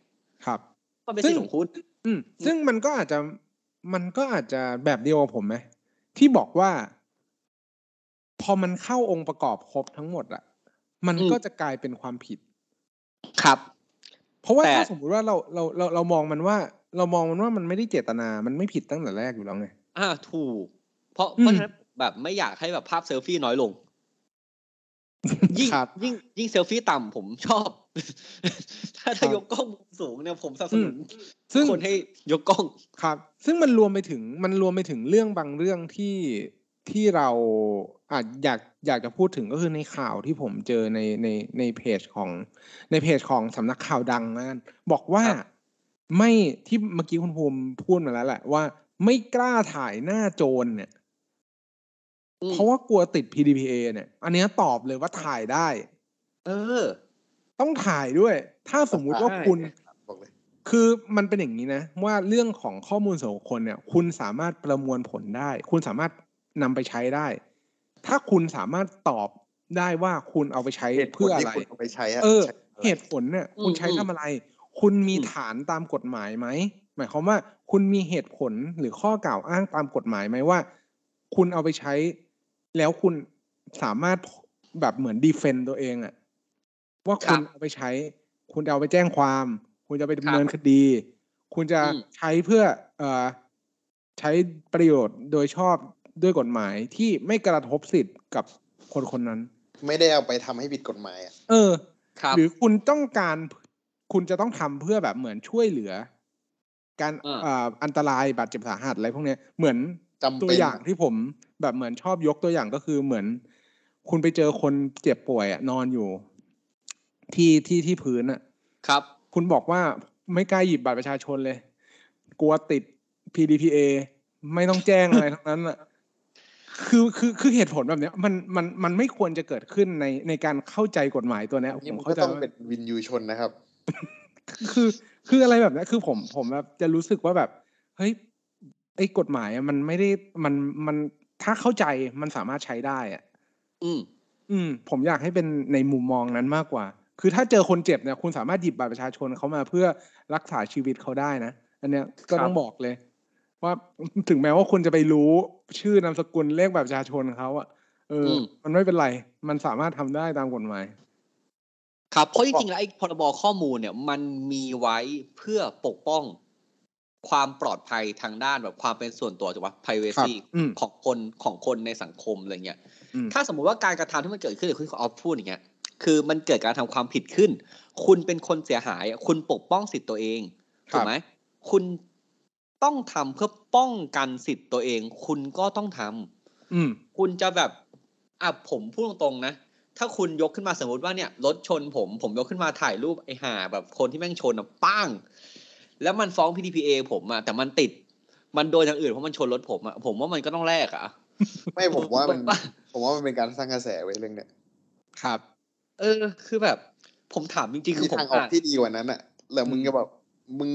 ครับมันเป็นสิทธิ์ของคุณอืมซึ่งมันก็อาจจะมันก็อาจจะแบบเดียวกับผมไหมที่บอกว่า พอมันเข้าองค์ประกอบครบทั้งหมดอะมันอืมก็จะกลายเป็นความผิด ครับ เพราะว่าแต่ถ้าสมมติว่าเราเราเราเรามองมันว่า เรามองมันว่ามันไม่ได้เจตนา มันไม่ผิดตั้งแต่แรกอยู่แล้วไงอ่าถูก เพราะอืมเพราะฉะนั้นแบบไม่อยากให้แบบภาพเซลฟี่น้อยลง ยิ่งครับยิ่งยิ่งเซลฟี่ต่ำผมชอบ ถ้าครัถ้าบยกกล้องมุมสูงเนี่ยผมสนับสนุนซึ่งคนให้ยกกล้องครับ ซึ่งมันรวมไปถึงมันรวมไปถึงเรื่องบางเรื่องที่ที่เราอาจอยากอยากจะพูดถึงก็คือในข่าวที่ผมเจอในในในเพจของในเพจของสำนักข่าวดังนะบอกว่าครับไม่ที่เมื่อกี้คุณภูมิพูดมาแล้วแหละว่า ไม่กล้าถ่ายหน้าโจรเนี่ยอืม เพราะว่ากลัวติด PDPA เนี่ย อันเนี้ยตอบเลยว่าถ่ายได้ เออ ต้องถ่ายด้วย ถ้าสมมุติว่าใช่คุณบอกเลยคือมันเป็นอย่างนี้นะ ว่าเรื่องของข้อมูลส่วนบุคคลเนี่ย คุณสามารถประมวลผลได้ คุณสามารถนำไปใช้ได้ ถ้าคุณสามารถตอบได้ว่าคุณเอาไปใช้เหตุผลเพื่ออะที่ไรคุณเอาไปใช้อะเออใช้อะไรเหตุผลเนี่ยอืมคุณใช้อืมทำอะไร คุณมีอืมฐานตามกฎหมายไหมหมายความว่า คุณมีเหตุผลหรือข้อกล่าวอ้างตามกฎหมายไหมว่า คุณเอาไปใช้ แล้วคุณสามารถแบบเหมือนดีเฟนต์ตัวเองอะว่าครัคุณบเอาไปใช้ คุณจะเอาไปแจ้งความ คุณจะไปคดำรับเนินคดี คุณจะอืมใช้เพื่อเอ่อใช้ประโยชน์โดยชอบด้วยกฎหมายที่ไม่กระทบสิทธิ์กับคนคนนั้น ไม่ได้เอาไปทำให้ผิดกฎหมายอะเออครับหรือคุณต้องการคุณจะต้องทำเพื่อแบบเหมือนช่วยเหลือ การอ่าเอ่ออันตรายบาดเจ็บสาหัสอะไรพวกเนี้ยเหมือน จำตัวเป็นอย่างที่ผมแบบเหมือนชอบยกตัวอย่างก็คือเหมือน คุณไปเจอคนเจ็บป่วยอะนอนอยู่ ที่ที่ที่พื้นอะครับ คุณบอกว่าไม่กล้าหยิบบัตรประชาชนเลย กลัวติด PDPA ไม่ต้องแจ้งอะไรทั้งนั้นอะคือคือคือเหตุผลแบบเนี้ยมันมันมันไม่ควรจะเกิดขึ้นในในการเข้าใจกฎหมายตัวเนี้ยนี่ผมมันเข้าก็ใจต้องว่าเป็นวินยูชนนะครับ คือคืออะไรแบบเนี้ยคือผมผมแบบจะรู้สึกว่าแบบ เฮ้ย ไอ้กฎหมายอะมันไม่ได้มันมันถ้าเข้าใจมันสามารถใช้ได้อะอืม อืม ผมอยากให้เป็นในมุมมองนั้นมากกว่า คือถ้าเจอคนเจ็บเนี่ย คุณสามารถหยิบบัตรประชาชนเขามาเพื่อรักษาชีวิตเขาได้นะ อันเนี้ยก็ต้องบอกเลย ว่าถึงแม้ว่าคุณจะไปรู้ชื่อนามสกุลเลขบัตรประชาชนเขาอะเอออมมันไม่เป็นไร มันสามารถทำได้ตามกฎหมายครับเพราะจริงๆแล้วไอ้พรบข้อมูลเนี่ย มันมีไว้เพื่อปกป้อง ความปลอดภัยทางด้านแบบความเป็นส่วนตัวถูกปะ privacy ครับอืมของคนของคนในสังคมอะไรเงี้ยอืมถ้าสมมุติว่าการกระทำที่มันเกิดขึ้นอย่างที่คุณออฟพูดอย่างเงี้ย คือมันเกิดการทำความผิดขึ้น คุณเป็นคนเสียหายอะคุณปกป้องสิทธิ์ตัวเองครับถูกไหม คุณต้องทำเพื่อป้องกันสิทธิ์ตัวเอง คุณก็ต้องทำอืมคุณจะแบบ อะผมพูดตรงๆนะถ้าถ้าคุณยกขึ้นมาสมมติว่าเนี่ยรถชนผม ผมยกขึ้นมาถ่ายรูปไอ้ห่าแบบคนที่แม่งชนอะป้าง แล้วมันฟ้อง PDPA ผมอะแต่มันติด มันโดนอย่างอื่นเพราะมันชนรถผมอะผมว่ามันก็ต้องแลกอะไม่ผมว่ามันถูกปะผมว่ามันเป็นการสร้างกระแสไว้เรื่องเนี้ยครับ เออ คือแบบ ผมถามจริงๆคืมีอผมทางออกอ่านที่ดีกว่านั้นอะแล้วมึงอืมก็แบบมึง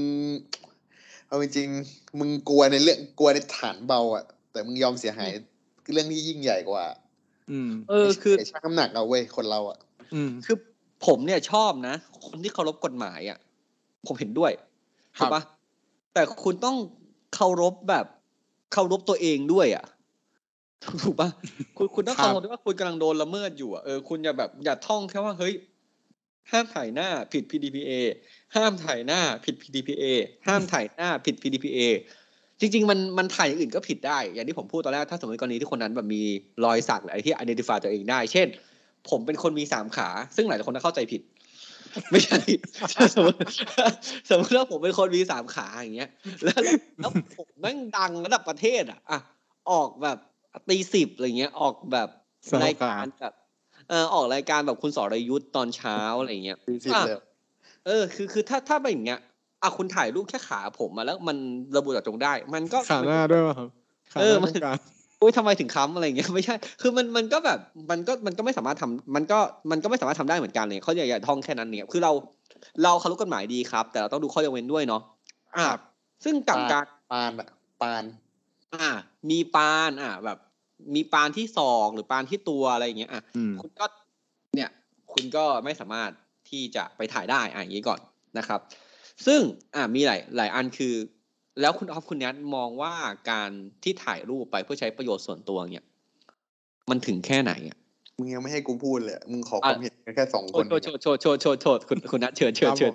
เอาจริงๆมึงกลัวในเรื่องกลัวในฐานเบาอะแต่มึงยอมเสียหายเรื่องที่ยิ่งใหญ่กว่า อืม เออ คือไช่างน้ำหนักเอาเว้ยคนเราอะอืม คือผมเนี่ยชอบนะ คนที่เคารพกฎหมายอะผมเห็นด้วยครั ถูกปะแต่คุณต้องเคารพแบบเคารพตัวเองด้วยอะถูกปะคุณคุณต้องครับเคารพด้วยว่าคุณกำลังโดนละเมิดอยู่อะเออคุณอย่าแบบอย่าท่องแค่ว่าเฮ้ยห้ามถ่ายหน้าผิด PDPA ห้ามถ่ายหน้าผิด PDPA ห้ามถ่ายหน้าผิด PDPA จริง ๆ มันมันถ่ายอย่างอื่นก็ผิดได้ อย่างที่ผมพูดตอนแรกถ้าสมมติกรณีที่คนนั้นแบบมีรอยสักหรืออะไรที่ identify ตัวเองได้ เช่น ผมเป็นคนมีสามขา ซึ่งหลายคนน่าเข้าใจผิด ไม่ใช่สมมติสมมติว่าผมเป็นคนมีสามขาอย่างเงี้ยแล้วแล้วแล้วผมแม่งดังระดับประเทศอะอะออกแบบตีสิบอะไรเงี้ย ออกแบบสามขารายการแบบเออออกรายการแบบคุณสรยุทธ์ตอนเช้าอะไรเงี้ยดีสิอะเลยเออ คือคือถ้าถ้าเป็นอย่างเงี้ยอะคุณถ่ายรูปแค่ขาผมมาแล้วมันระบุเจาะจงได้ มันก็ขาหน้าด้วยป่ะครับขาหเออน้ามันต้ องการอุ้ยทำไมถึงค้ำอะไรเงี้ยไม่ใช่ คือมันมันก็แบบมันก็มันก็ไม่สามารถทำมันก็มันก็ไม่สามารถทำได้เหมือนกันเลยเขาอย่าอย่าท่องแค่นั้นเนี่ยคือเราเราเคารพกฎหมายดีครับ แต่เราต้องดูข้อยกเว้นด้วยเนาะอ่าซึ่งกับการปานอะปาน อ่า มีปานอ่าแบบ มีปานที่ศอกหรือปานที่ตัวอะไรอย่างเงี้ยอะอืมคุณก็เนี่ย คุณก็ไม่สามารถที่จะไปถ่ายได้อะอย่างนี้ก่อนนะครับ ซึ่งอ่ามีหลายหลายอันคือ แล้วคุณออฟคุณแนทมองว่าการที่ถ่ายรูปไปเพื่อใช้ประโยชน์ส่วนตัวเนี่ย มันถึงแค่ไหนอะมึงยังไม่ให้กูพูดเลย มึงขอความเห็นกันแค่สองโชคนว์โชว์โชว์โชว์โชว์โชว์คุณคุณนัทเชิญเชิญครับเชิญผม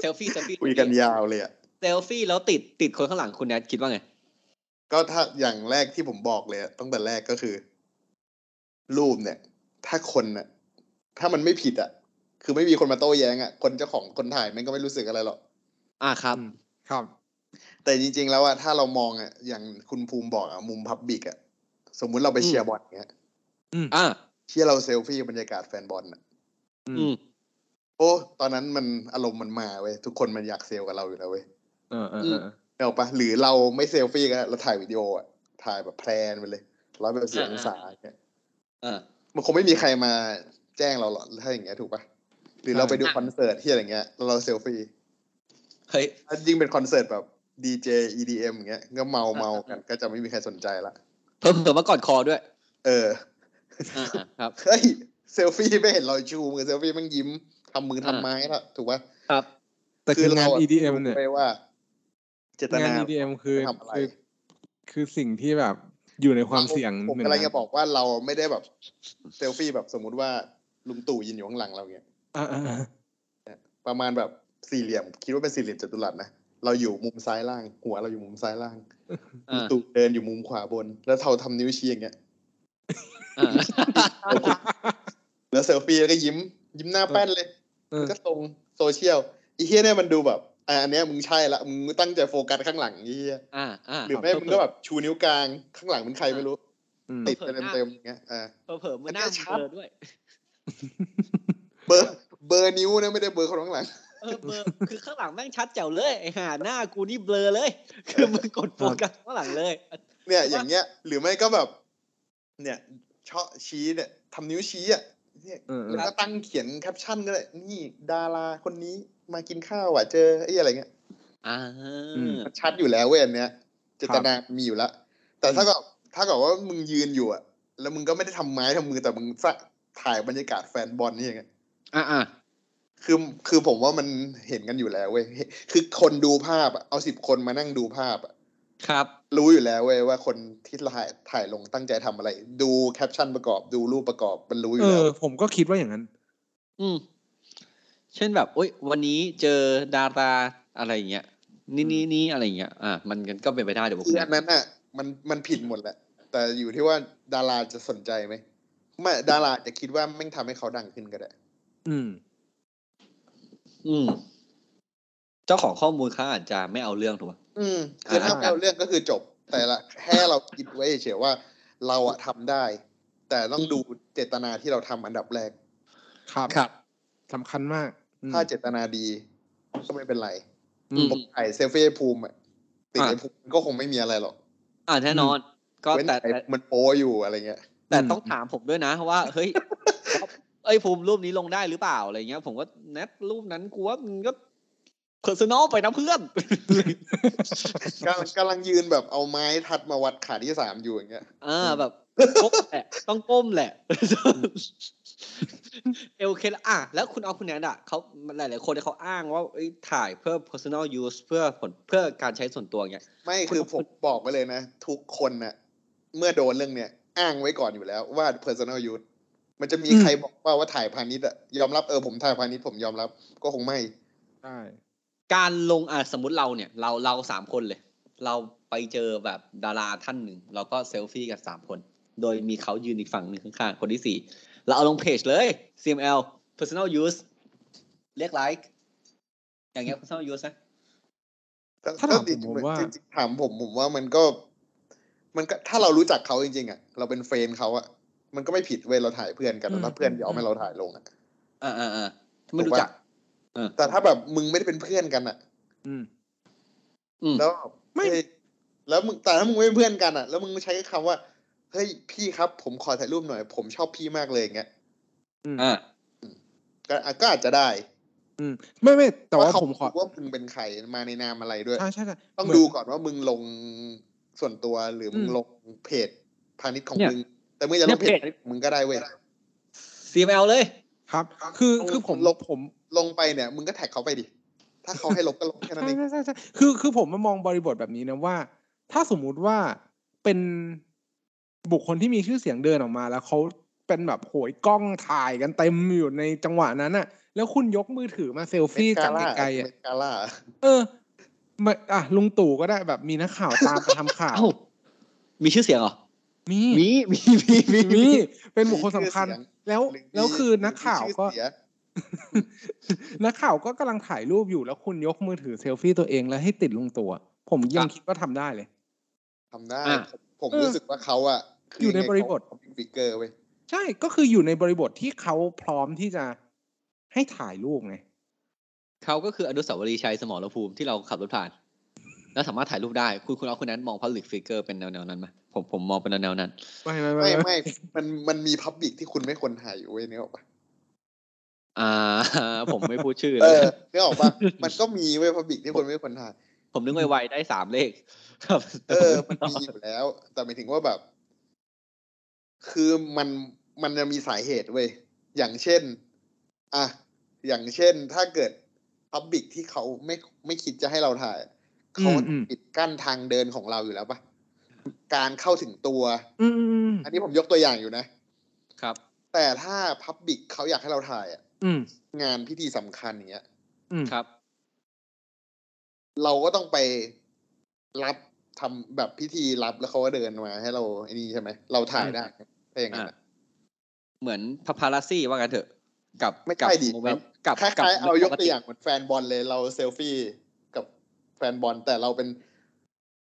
เซลฟี่เซลฟี่คุยกันยาวเลยอะเซลฟี่แล้วติดติดคนข้างหลังคุณแนทคิดว่าไง ก็ถ้าอย่างแรกที่ผมบอกเลยอะตั้งแต่แรกก็คือ รูปเนี่ย ถ้าคนอะ ถ้ามันไม่ผิดอะ คือไม่มีคนมาโต้แย้งอะ คนเจ้าของคนถ่ายมันก็ไม่รู้สึกอะไรหรอก อ่าครับอืมครับ แต่จริง ๆ แล้วอะถ้าเรามองอะอย่างคุณภูมิบอกอะมุมพับบิกอะสมมุติเราไปอืมเชียร์บอลเงี้ยอ่าเชียร์เราเซลฟี่บรรยากาศแฟนบอลอะอือืมมโอ้ตอนนั้นมันอารมณ์มันมาเว้ยทุกคนมันอยากเซลกับเราอยู่แล้วเว้ยเออเออเออนึกออกปะหรือเราไม่เซลฟี่กันเราถ่ายวิดีโออะถ่ายแบบ pan ไปเลยร้อยแปดสิบอ่าองศาเนี่ยอ่ามันคงไม่มีใครมาแจ้งเราหรอกถ้าอย่างเงี้ยถูกปะหรือเราไปดูอ่าคอนเสิร์ตที่อะไรเงี้ยแล้วเราเซลฟี่เฮ้ยถ้ายิ่งเป็นคอนเสิร์ตแบบ ดีเจ EDM อย่างเงี้ยก็เมาเมากันก็จะไม่มีใครสนใจละเพิ่มเติมมากอดคอด้วย เอออ่าอ่าครับเฮ้ยเซลฟี่ไม่เห็นรอยชูมือเซลฟี่มันยิ้มทำมือทำอ่าไม้ละถูกปะครับ แต่คืองานเราะ EDM เนี่ยรู้ไปว่า เจตงานนา EDM คือทำอะไรคือ คือสิ่งที่แบบอยู่ในความเสี่ยงผมหนึ่งกำลังนะจะบอกว่าเราไม่ได้แบบเซลฟี่แบบสมมุติว่าลุงตู่ยืนอยู่ข้างหลังเราเงี้ยอ่าอ่าอ่าประมาณแบบสี่เหลี่ยม คิดว่าเป็นสี่เหลี่ยมจัตุรัสนะ เราอยู่มุมซ้ายล่าง หัวเราอยู่มุมซ้ายล่างลุอ่างตู่เดินอยู่มุมขวาบน แล้วเทาทำนิ้วชี้อย่างเงี้ยอ่าแล้วเซลฟี่แล้วก็ยิ้ม ยิ้มหน้าแป้นเลยเออก็ตรงโซเชียลอีเฮียเนี่ยมันดูแบบอะอันเนี้ยมึงใช่ละมึงตั้งใจโฟกัสข้างหลังไอ้เฮียอ่าอ่าหรือไม่มึงก็แบบชูนิ้วกลางข้างหลังเป็นใครไม่รู้อืมติดไปเต็มๆอย่างเงี้ยอ่าเผลอๆมันหน้าอันเนี้ยชัดเบลอด้วย เบอร์เบอร์นิ้วนะไม่ได้เบอร์คนข้างหลัง เออเบลอคือข้างหลังแม่งชัดแจ๋วเลยไอ้ห่าหน้ากูนี่เบลอเลย คือมึงกดโฟกัสข้างหลังเลย เนี่ยอย่างเงี้ย หรือไม่ก็แบบ เนี่ยเชาะชี้เนี่ยทำนิ้วชี้อะเนี่ยเออเออแล้วก็ตั้งเขียนแคปชั่นก็ได้นี่ดาราคนนี้มากินข้าวอะเจอไอ้อะไรเงี้ยอ่ามันชัดอยู่แล้วเว้ยอันเนี้ยเจตนามีอยู่แล้วแต่ถ้าก็ถ้ากับว่ามึงยืนอยู่อะ แล้วมึงก็ไม่ได้ทำไม้ทำมือแต่มึงสะถ่ายบรรยากาศแฟนบอลนี่อย่างเงี้ยอ่าอ่า คือคือผมว่ามันเห็นกันอยู่แล้วเว้ยคือคนดูภาพอะเอาสิบคนมานั่งดูภาพอะครับ รู้อยู่แล้วเว้ยว่าคนที่ถ่ายถ่ายลงตั้งใจทำอะไร ดูแคปชั่นประกอบดูรูปประกอบมันรู้อยู่เอแล้วอผมก็คิดว่าอย่างนั้น อืม เช่นแบบโอ๊ยวันนี้เจอดาราอะไรอย่างเงี้ยนี่นี่นี่อะไรอย่างเงี้ยอ่ามันก็เป็นไปได้เดี๋ยวผมคืออันนั้นอะมันมันผิดหมดแหละ แต่อยู่ที่ว่าดาราจะสนใจไหมไม่ดาราจะคิดว่าแม่งทำให้เขาดังขึ้นก็ได้ อืม อืม เจ้าของข้อมูลเขาอาจจะไม่เอาเรื่องถูกไหมอืมคือถ้าอ่าเราเรื่องก็คือจบ แต่ละแค่เราคิดไว้เฉยๆว่า เราอะทำได้ แต่ต้องดูเจตนาที่เราทำอันดับแรก ครับครับสำคัญมากอืมถ้าเจตนาดีก็ไม่เป็นไรอืมผมถ่ายเซลฟี่ให้ภูมิอะติดอะไอ้ภูมิก็คงไม่มีอะไรหรอก อ่าแน่นอน ก็เว้นแต่แต่แต่มันโป้อยู่อะไรเงี้ย แต่อืมต้องถามผมด้วยนะว่า เฮ้ยเอ้ยภูมิรูปนี้ลงได้หรือเปล่าอะไรเงี้ย ผมก็แนทรูปนั้นกูว่ามันก็ personal ไปนะเพื่อนกำลังกำลังยืนแบบเอาไม้ทัดมาวัดขาที่สามอยู่อย่างเงี้ยอ่าแบบก้มแหละต้องก้มแหละเอลเคอะแล้วคุณออฟคุณแนทอะเขาหลาย ๆ คนเนี่ยเขาอ้างว่าเอ้ยถ่ายเพื่อ personal use เพื่อผลเพื่อการใช้ส่วนตัวเงี้ย ไม่คือผมบอกไปเลยนะ ทุกคนน่ะเมื่อโดนเรื่องเนี้ยอ้างไว้ก่อนอยู่แล้วว่า personal use มันจะมีอืมใครบอกว่าว่าถ่ายพาณิชย์อะยอมรับเออผมถ่ายพาณิชย์ผมยอมรับ ก็คงไม่ใช่การลงอะสมมติเราเนี่ย เราเราสามคนเลย เราไปเจอแบบดาราท่านหนึ่งเราก็เซลฟี่กันสามคน โดยมีเขายืนอีกฝั่งหนึ่งข้างๆคนที่สี่เราเอาลงเพจเลย CML personal use เรียกไลค์อย่างเงี้ย personal use นะถ้าถามจริงผมว่าจริงๆถามผมผมว่ามันก็ มันก็ถ้าเรารู้จักเขาจริงๆอะเราเป็นเฟรนด์เขาอะ มันก็ไม่ผิดเว้ยเราถ่ายเพื่อนกันอืมถ้าเพื่อนยอมให้เราถ่ายลงอะอ่าอ่าอ่าไม่รู้จักเออแต่ถ้าแบบมึงไม่ได้เป็นเพื่อนกันอะอืมอืมแล้วไม่เฮ้ยแล้วมึงแต่ถ้ามึงไม่เป็นเพื่อนกันอะแล้วมึงใช้คำว่าเฮ้ยพี่ครับ ผมขอถ่ายรูปหน่อย ผมชอบพี่มากเลยอย่างเงี้ยอืมอ่าก็อะก็อาจจะได้ อืม ไม่ไม่แต่ว่าเพระผมขอเขรู้ว่ามึงเป็นใครมาในนามอะไรด้วยใช่ใช่ใช่ต้องเหมืนดูก่อนว่ามึงลงส่วนตัวหรือมึงอืมลงเพจพาณิชย์ของเนี่ยมึง แต่มึงจะลงเพจมึงก็ได้เว้ย CML เลย ครับ คือลงคือผมลงผมลงไปเนี่ย มึงก็แท็กเขาไปดิ ถ้าเขาให้ลบก็ลบแค่นั้นใช่เองใช่ใช่ใช่คือคือผมมามองบริบทแบบนี้นะว่า ถ้าสมมุติว่าเป็นบุคคลที่มีชื่อเสียงเดินออกมา แล้วเขาเป็นแบบโหยกล้องถ่ายกันเต็มอยู่ในจังหวะนั้นอะแล้วคุณยกมือถือมาเซลฟี่จากไกลๆอะเมกาล่าเออมาอะลุงตู่ก็ได้แบบมีนักข่าวตามไปทำข่าวเอ้ามีชื่อเสียงเหรอ มีมี มี มี มี มี เป็นบุคคลสำคัญ แล้วแล้วคือนักข่าวก็หรือมีชื่อเสียนักข่าวก็กำลังถ่ายรูปอยู่แล้วคุณยกมือถือเซลฟี่ตัวเองแล้วให้ติดลุงตู่อะผมยังคิดว่าทำได้เลยทำได้อะผมผมเออรู้สึกว่าเขาอะคืออยู่ในบริบท figure เว้ยใช่ก็คืออยู่ในบริบทที่เขาพร้อมที่จะให้ถ่ายรูปไงเขาก็คืออนุสาวรีย์ชัยสมรภูมิที่เราขับรถผ่าน แล้วสามารถถ่ายรูปได้ คุณคุณออฟคุณแนทมอง Public Figure เป็นแนวๆนั้นไหมผมผมมองเป็นแนวๆนั้นไม่ไม่ไม่ไม่ไม่มันมันมี public ที่คุณไม่ควรถ่ายอยู่เว้ยนึกออกปะอ่า ผมไม่พูดชื่อเอเลยอนึกออกปะมันก็มีเว้ยพับบิกที่คุณไม่ควรถ่าย ผมนึกไวๆได้สามเลข ครับ เออ มันมีอยู่แล้ว แต่หมายถึงว่าแบบ คือมันมันจะมีสาเหตุเว้ยอย่างเช่น อะอย่างเช่นถ้าเกิดพับบิกที่เขาไม่ไม่คิดจะให้เราถ่าย เขาปิดกั้นทางเดินของเราอยู่แล้วปะการเข้าถึงตัว อืมอืมอืมอันนี้ผมยกตัวอย่างอยู่นะ ครับ แต่ถ้า public เขาอยากให้เราถ่ายอะอืมงานพิธีสำคัญอย่างเงี้ยอืมครับ เราก็ต้องไปรับทำแบบพิธีรับแล้วเขาก็เดินมาให้เราไอ้นี่ใช่ไหม เราถ่ายได้ถ้าอย่างนั้นอะเหมือนปาปารัสซี่ว่ากันเถอะ กับไม่กัใช่ดิ momentกับคล้ายกับๆเอายกตัวอย่างเหมือนแฟนบอลเลยเราเซลฟี่กับ แฟนบอลแต่เราเป็น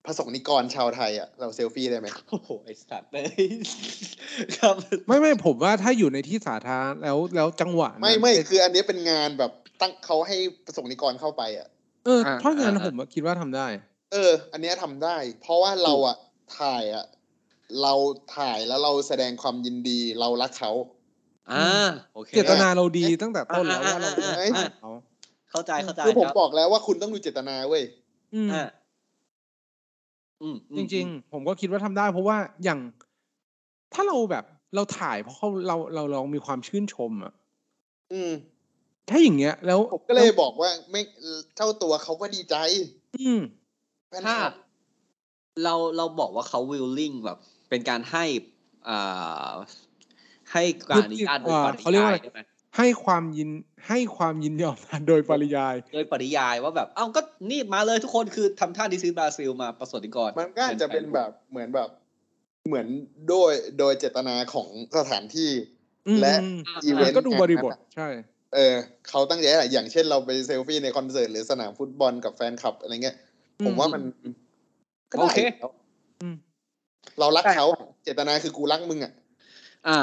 พสกนิกรชาวไทยอะเราเซลฟี่ได้ไหมโอ้โหไอสัตว์เลยครับไม่ไม่ผมว่าถ้าอยู่ในที่สาธารณะแล้วแล้วจังหวะนั้นไม่ไม่คืออันนี้เป็นงานแบบตั้งเขาให้ผสมนิกรเข้าไปอะเออเพราะงั้นผมคิดว่าทำได้ เออ อันเนี้ยทำได้ เพราะว่าเราอะถ่ายอะเราถ่ายแล้วเราแสดงความยินดีเรารักเขาอ่าโอเคเจตนาเราดีตั้งแต่ต้นแล้วว่าเราอ่าจะอ่าอ่าถ่ายเขาเข้าใจเข้าใจคือผมครับบอกแล้วว่าคุณต้องดูเจตนาเว้ย อืมอ่าอืมอืมจริง ๆ ผมก็คิดว่าทำได้เพราะว่าอย่าง ถ้าเราแบบเราถ่ายเพราะเขาเราเราเรามีความชื่นชมอะ อืม ถ้าอย่างเงี้ย แล้วผมก็เลยบอกว่าไม่เจ้าตัวเขาก็ดีใจ อืมแฟนถ้าคลับเราเราบอกว่าเขา willing แบบ เป็นการให้อ่าให้การอนุญาตโดยปริเขาเรียกยาว่ายใช่ไหม ให้ความยินให้ความยินยอมโดยปริยาย โดยปริยายว่าแบบ เอ้าก็นี่มาเลยทุกคนคือทำท่าดิซิบราซิลมาประสบนิกรมันก็อาจจะเป็นแบบเหมือนแบบ เหมือนโดยโดยเจตนาของสถานที่อืมและอืมอีเวนต์ก็ดูบริบทใช่ เออเขาตั้งใจอะไรอย่างเช่นเราไปเซลฟี่ในคอนเสิร์ตหรือสนามฟุตบอลกับแฟนคลับอะไรเงี้ย ผมว่ามันก็ได้โอเคแล้วอืมเรารักเขาเจตนาคือกูรักมึงอะ อ่า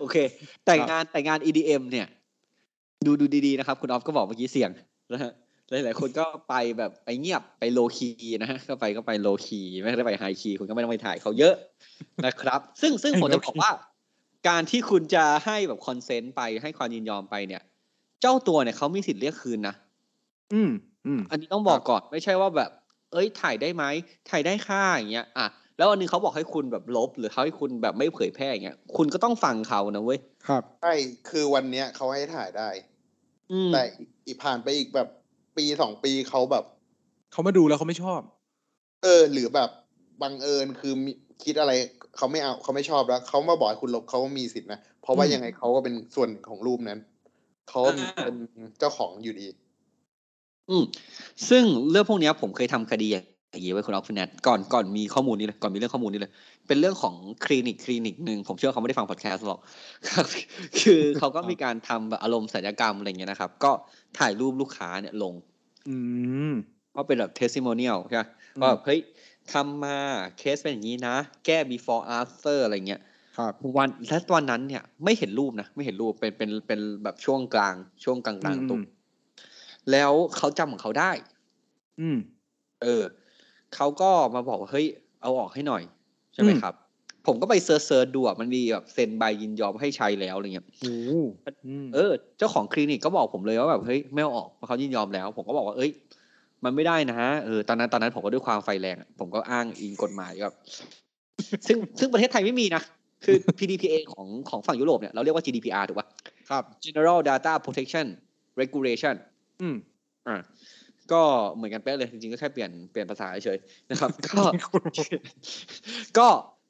โอเค แต่ครับงานแต่งาน EDM เนี่ย ดูดูดีๆนะครับ คุณออฟก็บอกเมื่อกี้เสี่ยงนะฮะหลายๆคนก็ไปแบบไปเงียบไปโลคีนะฮะก็ไปก็ไปโลคีไม่ได้ไปไฮคีคุณก็ไม่ต้องไปถ่ายเขาเยอะนะครับ ซึ่งซึ่งผมจะบอกว่า การที่คุณจะให้แบบคอนเซนต์ไปให้ความยินยอมไปเนี่ย เจ้าตัวเนี่ยเขามีสิทธิ์เรียกคืนนะอืมอืมอันนี้ต้องบอกก่อนไม่ใช่ว่าแบบ เอ้ยถ่ายได้ไหมถ่ายได้ค่าอย่างเงี้ยอะ แล้ววันหนึงเขาบอกให้คุณแบบลบ หรือเขาให้คุณแบบไม่เผยแพร่อย่างเงี้ยคุณก็ต้องฟังเขานะเว้ยครับใช่คือวันเนี้ยเขาให้ถ่ายได้อืมแต่อีกผ่านไปอีกแบบปีสองปีเขาแบบเขามาดูแล้วเขาไม่ชอบ เออ หรือแบบบังเอิญคือมีคิดอะไรเขาไม่เอาเขาไม่ชอบแล้วเขามาบอกให้คุณลบเขาก็มีสิทธินะเพราะว่าอืมยังไงเขาก็เป็นส่วนหนึ่งของรูปนั้นเขาก็เป็นเจ้าของอยู่ดี อืมซึ่งเรื่องพวกเนี้ยผมเคยทำคดี อย่างนี้ไว้คุณออฟฟินแนทก่อนก่อนมีข้อมูลนี้เลยก่อนมีเรื่องข้อมูลนี้เลย เป็นเรื่องของคลินิกคลินิกหนึ่งผมเชื่อว่าเขาไม่ได้ฟังพอดแคสต์หรอกครับคือเขาก็มีการทำแบบอารมณ์ศัลยกรรมอะไรเงี้ยนะครับ ก็ถ่ายรูปลูกค้าเนี่ยลง อืมก็เป็นแบบ testimonial ใช่ไหมอืมว่าแบบเฮ้ยทำมาเคสเป็นอย่างนี้นะ แก้ before after อะไรเงี้ยครับวันและวันนั้นเนี่ยไม่เห็นรูปนะ ไม่เห็นรูปเป็นเป็นเป็นแบบช่วงกลาง ช่วงกลางกลางอืมตุมแล้วเขาจำของเขาได้ อืม เออ เขาก็มาบอกว่าเฮ้ยเอาออกให้หน่อย ใช่ไหมอืมครับ ผมก็ไป search search ดูอะมันมีแบบเซ็นใบยินยอมให้ใช้แล้วอะไรเงี้ยโอ้อืมเออ เจ้าของคลินิกก็บอกผมเลยว่าแบบเฮ้ยไม่เอาออกเพราะเขายินยอมแล้ว ผมก็บอกว่าเอ้ย มันไม่ได้นะเออตอนนั้นตอนนั้นผมก็ด้วยความไฟแรงอะผมก็อ้างอิงกฎหมายแบบซึ่งซึ่งประเทศไทยไม่มีนะคือ PDPA ของของฝั่งยุโรปเนี่ยเราเรียกว่า GDPR ถูกปะครับ General Data Protection Regulation อืมอ่า ก็เหมือนกันเป๊ะเลยจริงๆก็แค่เปลี่ยนเปลี่ยนภาษาเฉยๆนะครับ ก็ก็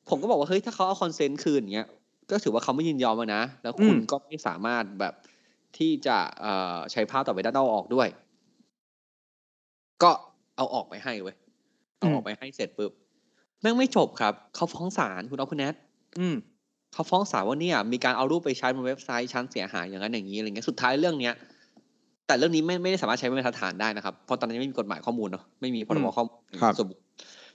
ผมก็บอกว่าเฮ้ยถ้าเขาเอาคอนเซนต์คืนอย่างเงี้ยก็ถือว่าเขาไม่ยินยอมอะนะ แล้วคุณอืมก็ไม่สามารถแบบที่จะเอ่อใช้ภาพต่อไปด้านนอกออกด้วย ก็เอาออกไปให้เว้ยเอาออกไปให้เสร็จปุ๊บแม่งไม่จบครับ เขาฟ้องศาลคุณออฟคุณแนทอืมเขาฟ้องศาลว่าเนี่ย มีการเอารูปไปใช้บนเว็บไซต์ชั้นเสียหายอย่างนั้นอย่างนี้อะไรเงี้ยสุดท้ายเรื่องเนี้ย แต่เรื่องนี้ไม่ไม่ได้สามารถใช้เป็นมาตรฐานได้นะครับ เพราะตอนนั้นยังไม่มีกฎหมายข้อมูลเนาะไม่มีพรบอืมข้อมูลครับสมมุติ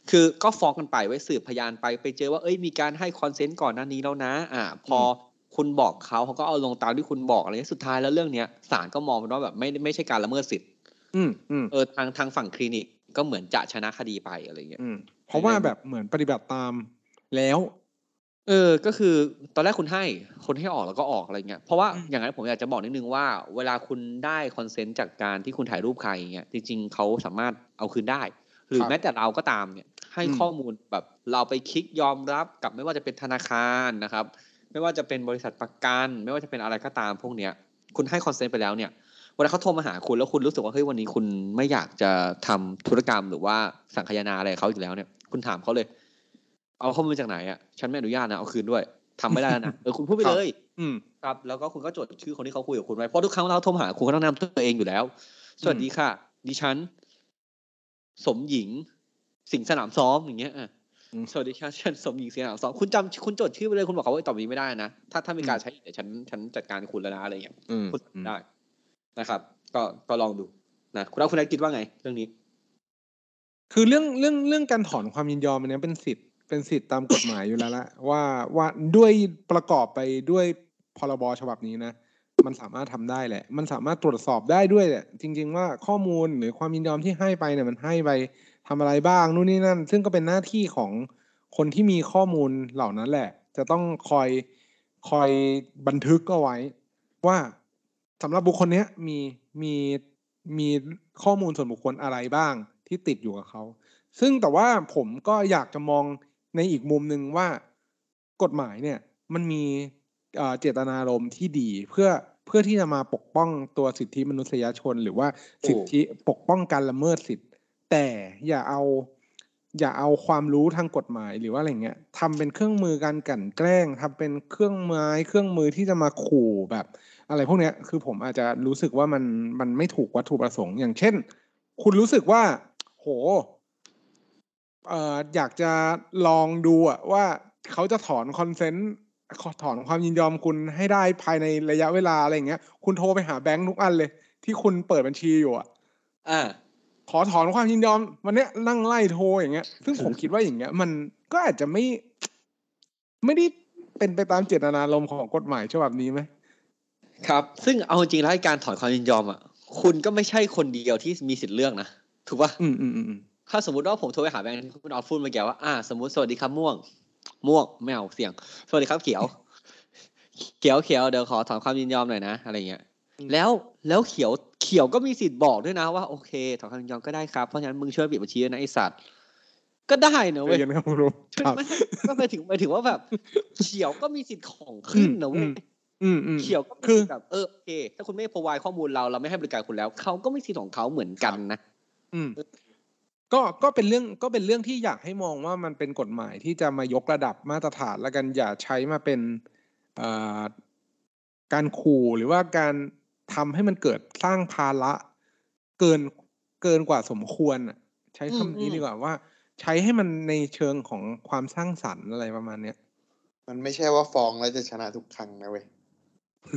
คือก็ฟ้องกันไปไว้สืบพยานไปไปเจอว่าเอ้ยมีการให้ consent ก่อนหน้านี้แล้วนะ อ่า พอคุณบอกเขาเขาก็เอาลงตามที่คุณบอกอะไรเงี้ยสุดท้ายแล้วเรื่องเนี้ยศาลก็มองเป็นว่าแบบไม่ไม่ใช่การละเมิดสิทธิ์อืมอืมเออทางทางฝั่งคลินิกก็เหมือนจะชนะคดีไปอะไรเงี้ยอืมเพราะว่าแบบเหมือนปฏิบัติตามแล้ว เออ ก็คือตอนแรกคุณให้คนให้ออกแล้วก็ออกอะไรเงี้ย เพราะว่าอืมอย่างนั้นผมอยากจะบอกนิดนึงว่า เวลาคุณได้ consent จากการที่คุณถ่ายรูปใครอย่างเงี้ยจริง ๆเขาสามารถเอาคืนได้ หรือแม้แต่เราก็ตามเนี่ย ให้ข้อมูลแบบเราไปคลิกยอมรับกับไม่ว่าจะเป็นธนาคารนะครับ ไม่ว่าจะเป็นบริษัทประกัน ไม่ว่าจะเป็นอะไรก็ตามพวกเนี้ย คุณให้คอนเซนต์ไปแล้วเนี่ยเวลาเขาโทรมาหาคุณแล้วคุณรู้สึกว่าเฮ้ยวันนี้คุณไม่อยากจะทำธุรกรรมหรือว่าสังคายนาอะไรกับเขาอีกแล้วเนี่ย คุณถามเขาเลย เอาข้อมูลจากไหนอะฉันไม่อนุญาตนะเอาคืนด้วยทำไม่ได้แล้วนะเออคุณพูดไปเลย อืมครับแล้วก็คุณก็จดชื่อคนที่เขาคุยกับคุณไว้เพราะทุกครั้งเราโทรมาหาคุณก็ต้องแนะนำตัวเองอยู่แล้ว สวัสดีค่ะ ดิฉัน สมหญิง สิงห์สนามซ้อมอย่างเงี้ยอะอืมสวัสดีค่ะฉันสมหญิงสิงห์สนามซ้อมคุณจำคุณจดชื่อไปเลยคุณบอกเขาว่าต่อไปนี้ไม่ได้นะถ้าถ้ามีการใช้อีกเดี๋ยวฉันฉันจัดการคุณแล้วนะอะไรเงี้ยอืมพูดได้นะครับ ก็ก็ลองดูนะคุณเอาคุณนายคิดว่าไง เรื่องนี้ คือเรื่องเรื่องเรื่องการถอนความยินยอมอันเนี้ยเป็นสิทธิ์ เป็นสิทธิ์ตามกฎหมายอยู่แล้วละว่าว่าด้วยประกอบไปด้วยพรบฉบับนี้นะ มันสามารถทำได้แหละ มันสามารถตรวจสอบได้ด้วยแหละจริง ๆ ว่าข้อมูลหรือความยินยอมที่ให้ไปเนี่ยมันให้ไปทำอะไรบ้างนู่นนี่นั่น ซึ่งก็เป็นหน้าที่ของคนที่มีข้อมูลเหล่านั้นแหละ จะต้องคอยคอยบันทึกเอาไว้ ว่าสำหรับบุคคลเนี้ยมีมีมีข้อมูลส่วนบุคคลอะไรบ้างที่ติดอยู่กับเขา ซึ่งแต่ว่าผมก็อยากจะมอง ในอีกมุมหนึ่งว่ากฎหมายเนี่ยมันมีเจตนารมณ์ที่ดีเพื่อเพื่อที่จะมาปกป้องตัวสิทธิมนุษยชนหรือว่าสิทธิปกป้องการละเมิดสิทธิ์ แต่อย่าเอาอย่าเอาความรู้ทางกฎหมายหรือว่าอะไรเงี้ยทำเป็นเครื่องมือการกลั่นแกล้งทำเป็นเครื่องไม้เครื่องมือที่จะมาขู่แบบ อะไรพวกเนี้ยคือผมอาจจะรู้สึกว่ามันมันไม่ถูกวัตถุประสงค์อย่างเช่น คุณรู้สึกว่า โห เอ่ออยากจะลองดูอะว่าเขาจะถอนคอนเซนต์ถอนความยินยอมคุณให้ได้ภายในระยะเวลาอะไรอย่างเงี้ย คุณโทรไปหาแบงค์ทุกอันเลย ที่คุณเปิดบัญชีอยู่อะอ่าขอถอนความยินยอมวันเนี้ยนั่งไล่โทรอย่างเงี้ย ซึ่งผมคิดว่าอย่างเงี้ย มันก็อาจจะไม่ ไม่ได้เป็นไปตามเจตนารมณ์ของกฎหมายฉบับนี้ไหมครับ ซึ่งเอาจริงๆแล้วไอ้การถอนความยินยอมอะคุณก็ไม่ใช่คนเดียวที่มีสิทธิ์เลือกนะถูกปะอืมอืมอืมอืม ถ้าสมมติว่าผมโทรไปหาแบงค์ที่คุณออฟพูดเมื่อกี้ว่าอ่าสมมติสวัสดีครับม่วง ม่วงไม่เอาเสียง สวัสดีครับเขียว เขียวเขียวเดี๋ยวขอถอนความยินยอมหน่อยนะอะไรเงี้ยแล้วแล้วเขียวเขียวก็มีสิทธิ์บอกด้วยนะว่าโอเคถอนความยินยอมก็ได้ครับเพราะฉะนั้นมึงช่วยปิดบัญชีด้วยนะไอสัตว์ก็ได้นะใจเว้ยเย็นครับคุณรู้ครับไม่ก็ไปถึงไปถึงว่าแบบ เขียวก็มีสิทธิ์ของขึ้นนะเว้ยอืมอืมเขียวก็มีคือสิทธิ์แบบเออโอเค ถ้าคุณไม่พรวายข้อมูลเราเราไม่ให้บริการคุณแล้วเขาก็มีสิทธิ์ของเขาเหมือนกันนะอืม ก็ก็เป็นเรื่องก็เป็นเรื่องที่อยากให้มองว่ามันเป็นกฎหมายที่จะมายกระดับมาตรฐานแล้วกันอย่าใช้มาเป็นเอ่อการขู่หรือว่าการทำให้มันเกิดสร้างภาระเกินเกินกว่าสมควรอะใช้คำนี้อืมดีกว่าว่า ใช้ให้มันในเชิงของความสร้างสรรค์อะไรประมาณเนี้ยมันไม่ใช่ว่าฟ้องแล้วจะชนะทุกครั้งนะเว้ย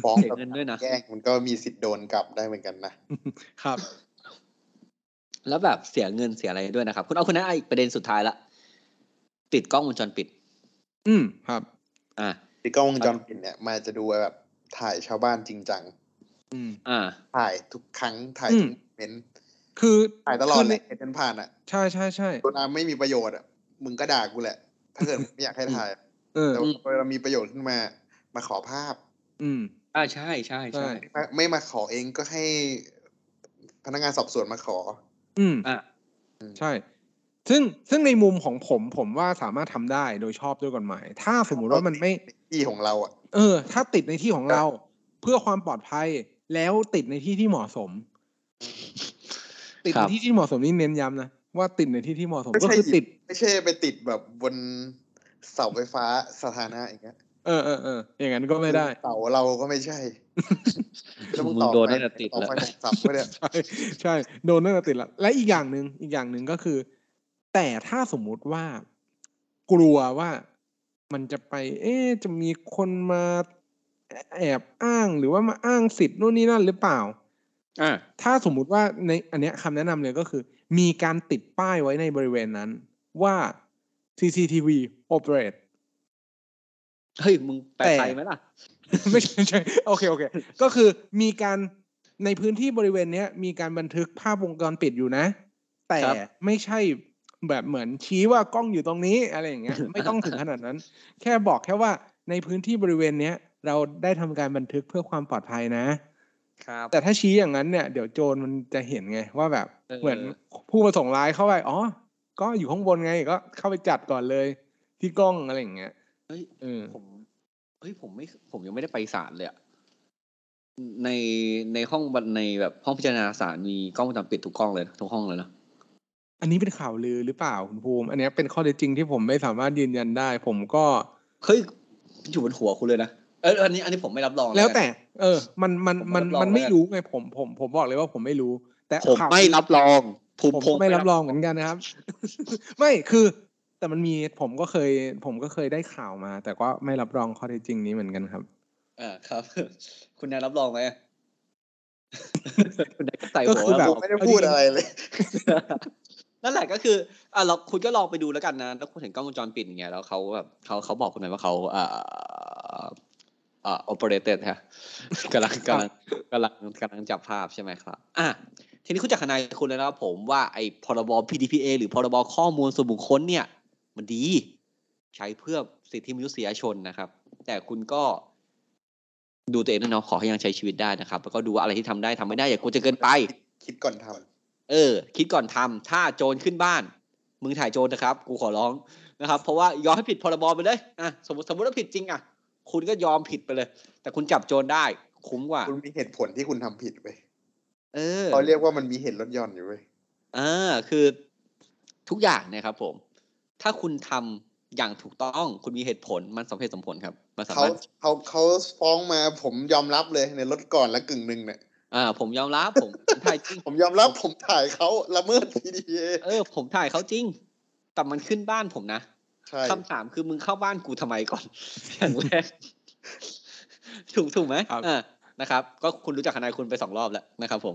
ฟ้องเสียแบบเงินด้วยนะแย่งมันก็มีสิทธิ์โดนกลับได้เหมือนกันนะครับ แล้วแบบเสียเงินเสียอะไรด้วยนะครับ คุณเอาคุณนั้นอีกประเด็นสุดท้ายละติดกล้องวงจรปิด อืมครับ อ่าที่กล้องวงจรปิดเนี่ยมันจะดูแบบถ่ายชาวบ้านจริงจังอืมอ่า ถ่ายทุกครั้งถ่ายอืทุมกเมนต์คือถ่ายตลอดคืเลในยเห็นกันผ่านอะ ใช่ใช่ใช่ตัวน้ำไม่มีประโยชน์อะมึงก็ด่ากูแหละ ถ้าเกิดไม่อยากให้ถ่ายเออแต่ว่าเวลามีประโยชน์ขึ้นมา มาขอภาพ อืมอ่าใช่ใช่ใช่ใช่ไม่มาขอเองก็ให้พนักงานสอบสวนมาขอ อืมอ่าใช่ ซึ่งซึ่งในมุมของผมผมว่าสามารถทำได้โดยชอบด้วยกฎหมาย ถ้าสมมุติว่ามันไม่ที่ของเราอะ เออ ถ้าติดในที่ของเรา เพื่อความปลอดภัยแล้วติดในที่ที่เหมาะสม ติดครัในบที่ที่เหมาะสมนี่เน้นย้ำนะว่าติดในที่ที่เหมาะสมไม่ก็ใช่คือติด ไม่ใช่ไปติดแบบบนเสาไฟฟ้าสถานะอย่างเงี้ย เออเออเอออย่างนั้นก็ไม่ได้เสาเราก็ไม่ใช่แล้วมึงต่อโดนไปตั้งแต่ติดต่อแล้วไฟของสับก็เนี่ยใช่ใช่โดนนั่นก็ติดละและอีกอย่างหนึ่งอีกอย่างหนึ่งก็คือ แต่ถ้าสมมุติว่ากลัวว่ามันจะไป เอ๊ะจะมีคนมาแอบอ้างหรือว่ามาอ้างสิทธิ์นู่นนี่นั่นหรือเปล่าอ่าถ้าสมมุติว่าในอันเนี้ยคำแนะนำเลยก็คือ มีการติดป้ายไว้ในบริเวณนั้นว่า CCTV operate เฮ้ยมึงแปลแต่ไทยไหมล่ะ ไม่ใช่ไม่ใช่โอเคโอเค ก็คือมีการในพื้นที่บริเวณเนี้ยมีการบันทึกภาพวงจรปิดอยู่นะ แต่ครับไม่ใช่แบบเหมือนชี้ว่ากล้องอยู่ตรงนี้อะไรอย่างเงี้ยไม่ต้องถึงขนาดนั้น แค่บอกแค่ว่าในพื้นที่บริเวณเนี้ยเราได้ทำการบันทึกเพื่อความปลอดภัยนะครับ แต่ถ้าชี้อย่างนั้นเนี่ยเดี๋ยวโจรมันจะเห็นไงว่าแบบเออเหมือนผู้ประสงค์ร้ายเข้าไปอ๋อ ก็อยู่ข้างบนไงก็เข้าไปจัดก่อนเลย ที่กล้องอะไรอย่างเงี้ย เฮ้ยเออผมเฮ้ยผมไม่ ผมยังไม่ได้ไปศาลเลยอะในในห้องบันในแบบห้องพิจารณาศาลมีกล้องวงจรปิดทุกกล้องเลยทุกห้องเลยนะอันนี้เป็นข่าวลือหรือเปล่าคุณภูมิ อันเนี้ยเป็นข้อเท็จจริงที่ผมไม่สามารถยืนยันได้ ผมก็เฮ้ยอยู่บนหัวคุณเลยนะเอออันนี้อันนี้ผมไม่รับรองแล้วกันแต่ เออ มันมันผมมันรับรองมันไม่แล้วกันรู้ไงผมผม ผมบอกเลยว่าผมไม่รู้ แต่ผมข่าวไม่รับรองผมผมผมก็ไม่รับรองเหมือนกันนะครับ ไม่คือ แต่มันมีผมก็เคย ผมก็เคยได้ข่าวมา แต่ก็ไม่รับรองข้อเท็จจริงนี้เหมือนกันครับอ่าครับ คุณนายรับรองไหมคุณนายก็ใส่ก็หัวคือแบบว่าไม่ได้พูดอะไรเลยนั่นแหละก็คืออะเราคุณก็ลองไปดูแล้วกันนะแล้วคุณเห็นกล้องวงจรปิดอย่างเงี้ยแล้วเขาแบบเขาเขาบอกคุณไหมว่าเขาอ่าอ่า operated ฮะกำลังกำลังกำลังกำลังจับภาพใช่ไหมครับ อะทีนี้คุณจากทนายคุณแล้วนะครับผมว่าไอ้พรบ PDPA หรือพรบข้อมูลส่วนบุคคลเนี่ย มันดี ใช้เพื่อสิทธิมนุษยชนนะครับ แต่คุณก็ดูตัวเองด้วยเนาะขอให้ยังใช้ชีวิตได้นะครับ แล้วก็ดูว่าอะไรที่ทำได้ทำไม่ได้อย่ากลัวจะเกินไป คิดก่อนทำเออ คิดก่อนทำถ้าโจรขึ้นบ้าน มึงถ่ายโจรนะครับ กูขอร้องนะครับ เพราะว่ายอมให้ผิดพรบไปเลยอะสมมติสมมติว่าผิดจริงอะคุณก็ยอมผิดไปเลย แต่คุณจับโจรได้ คุ้มกว่า คุณมีเหตุผลที่คุณทำผิดไปเออเขาเรียกว่ามันมีเหตุลดหย่อนอยู่เว้ยอ่าคือทุกอย่างนะครับผม ถ้าคุณทำอย่างถูกต้องคุณมีเหตุผลมันสมเหตุสมผลครับมันสาเขามารถเขาเขาฟ้องมาผมยอมรับเลยในลดก่อนและกึ่งหนึ่งเนี่ยอ่าผมยอมรับผมผมถ่ายจริงผมยอมรับผมถ่ายเขาละเมิด PDPA เออ ผมถ่ายเขาจริง แต่มันขึ้นบ้านผมนะใช่คำถามคือมึงเข้าบ้านกูทำไมก่อนอย่างแรกถูกถูกไหมครับอ่านะครับ ก็คุณรู้จักทนายคุณไปสองรอบแล้วนะครับผม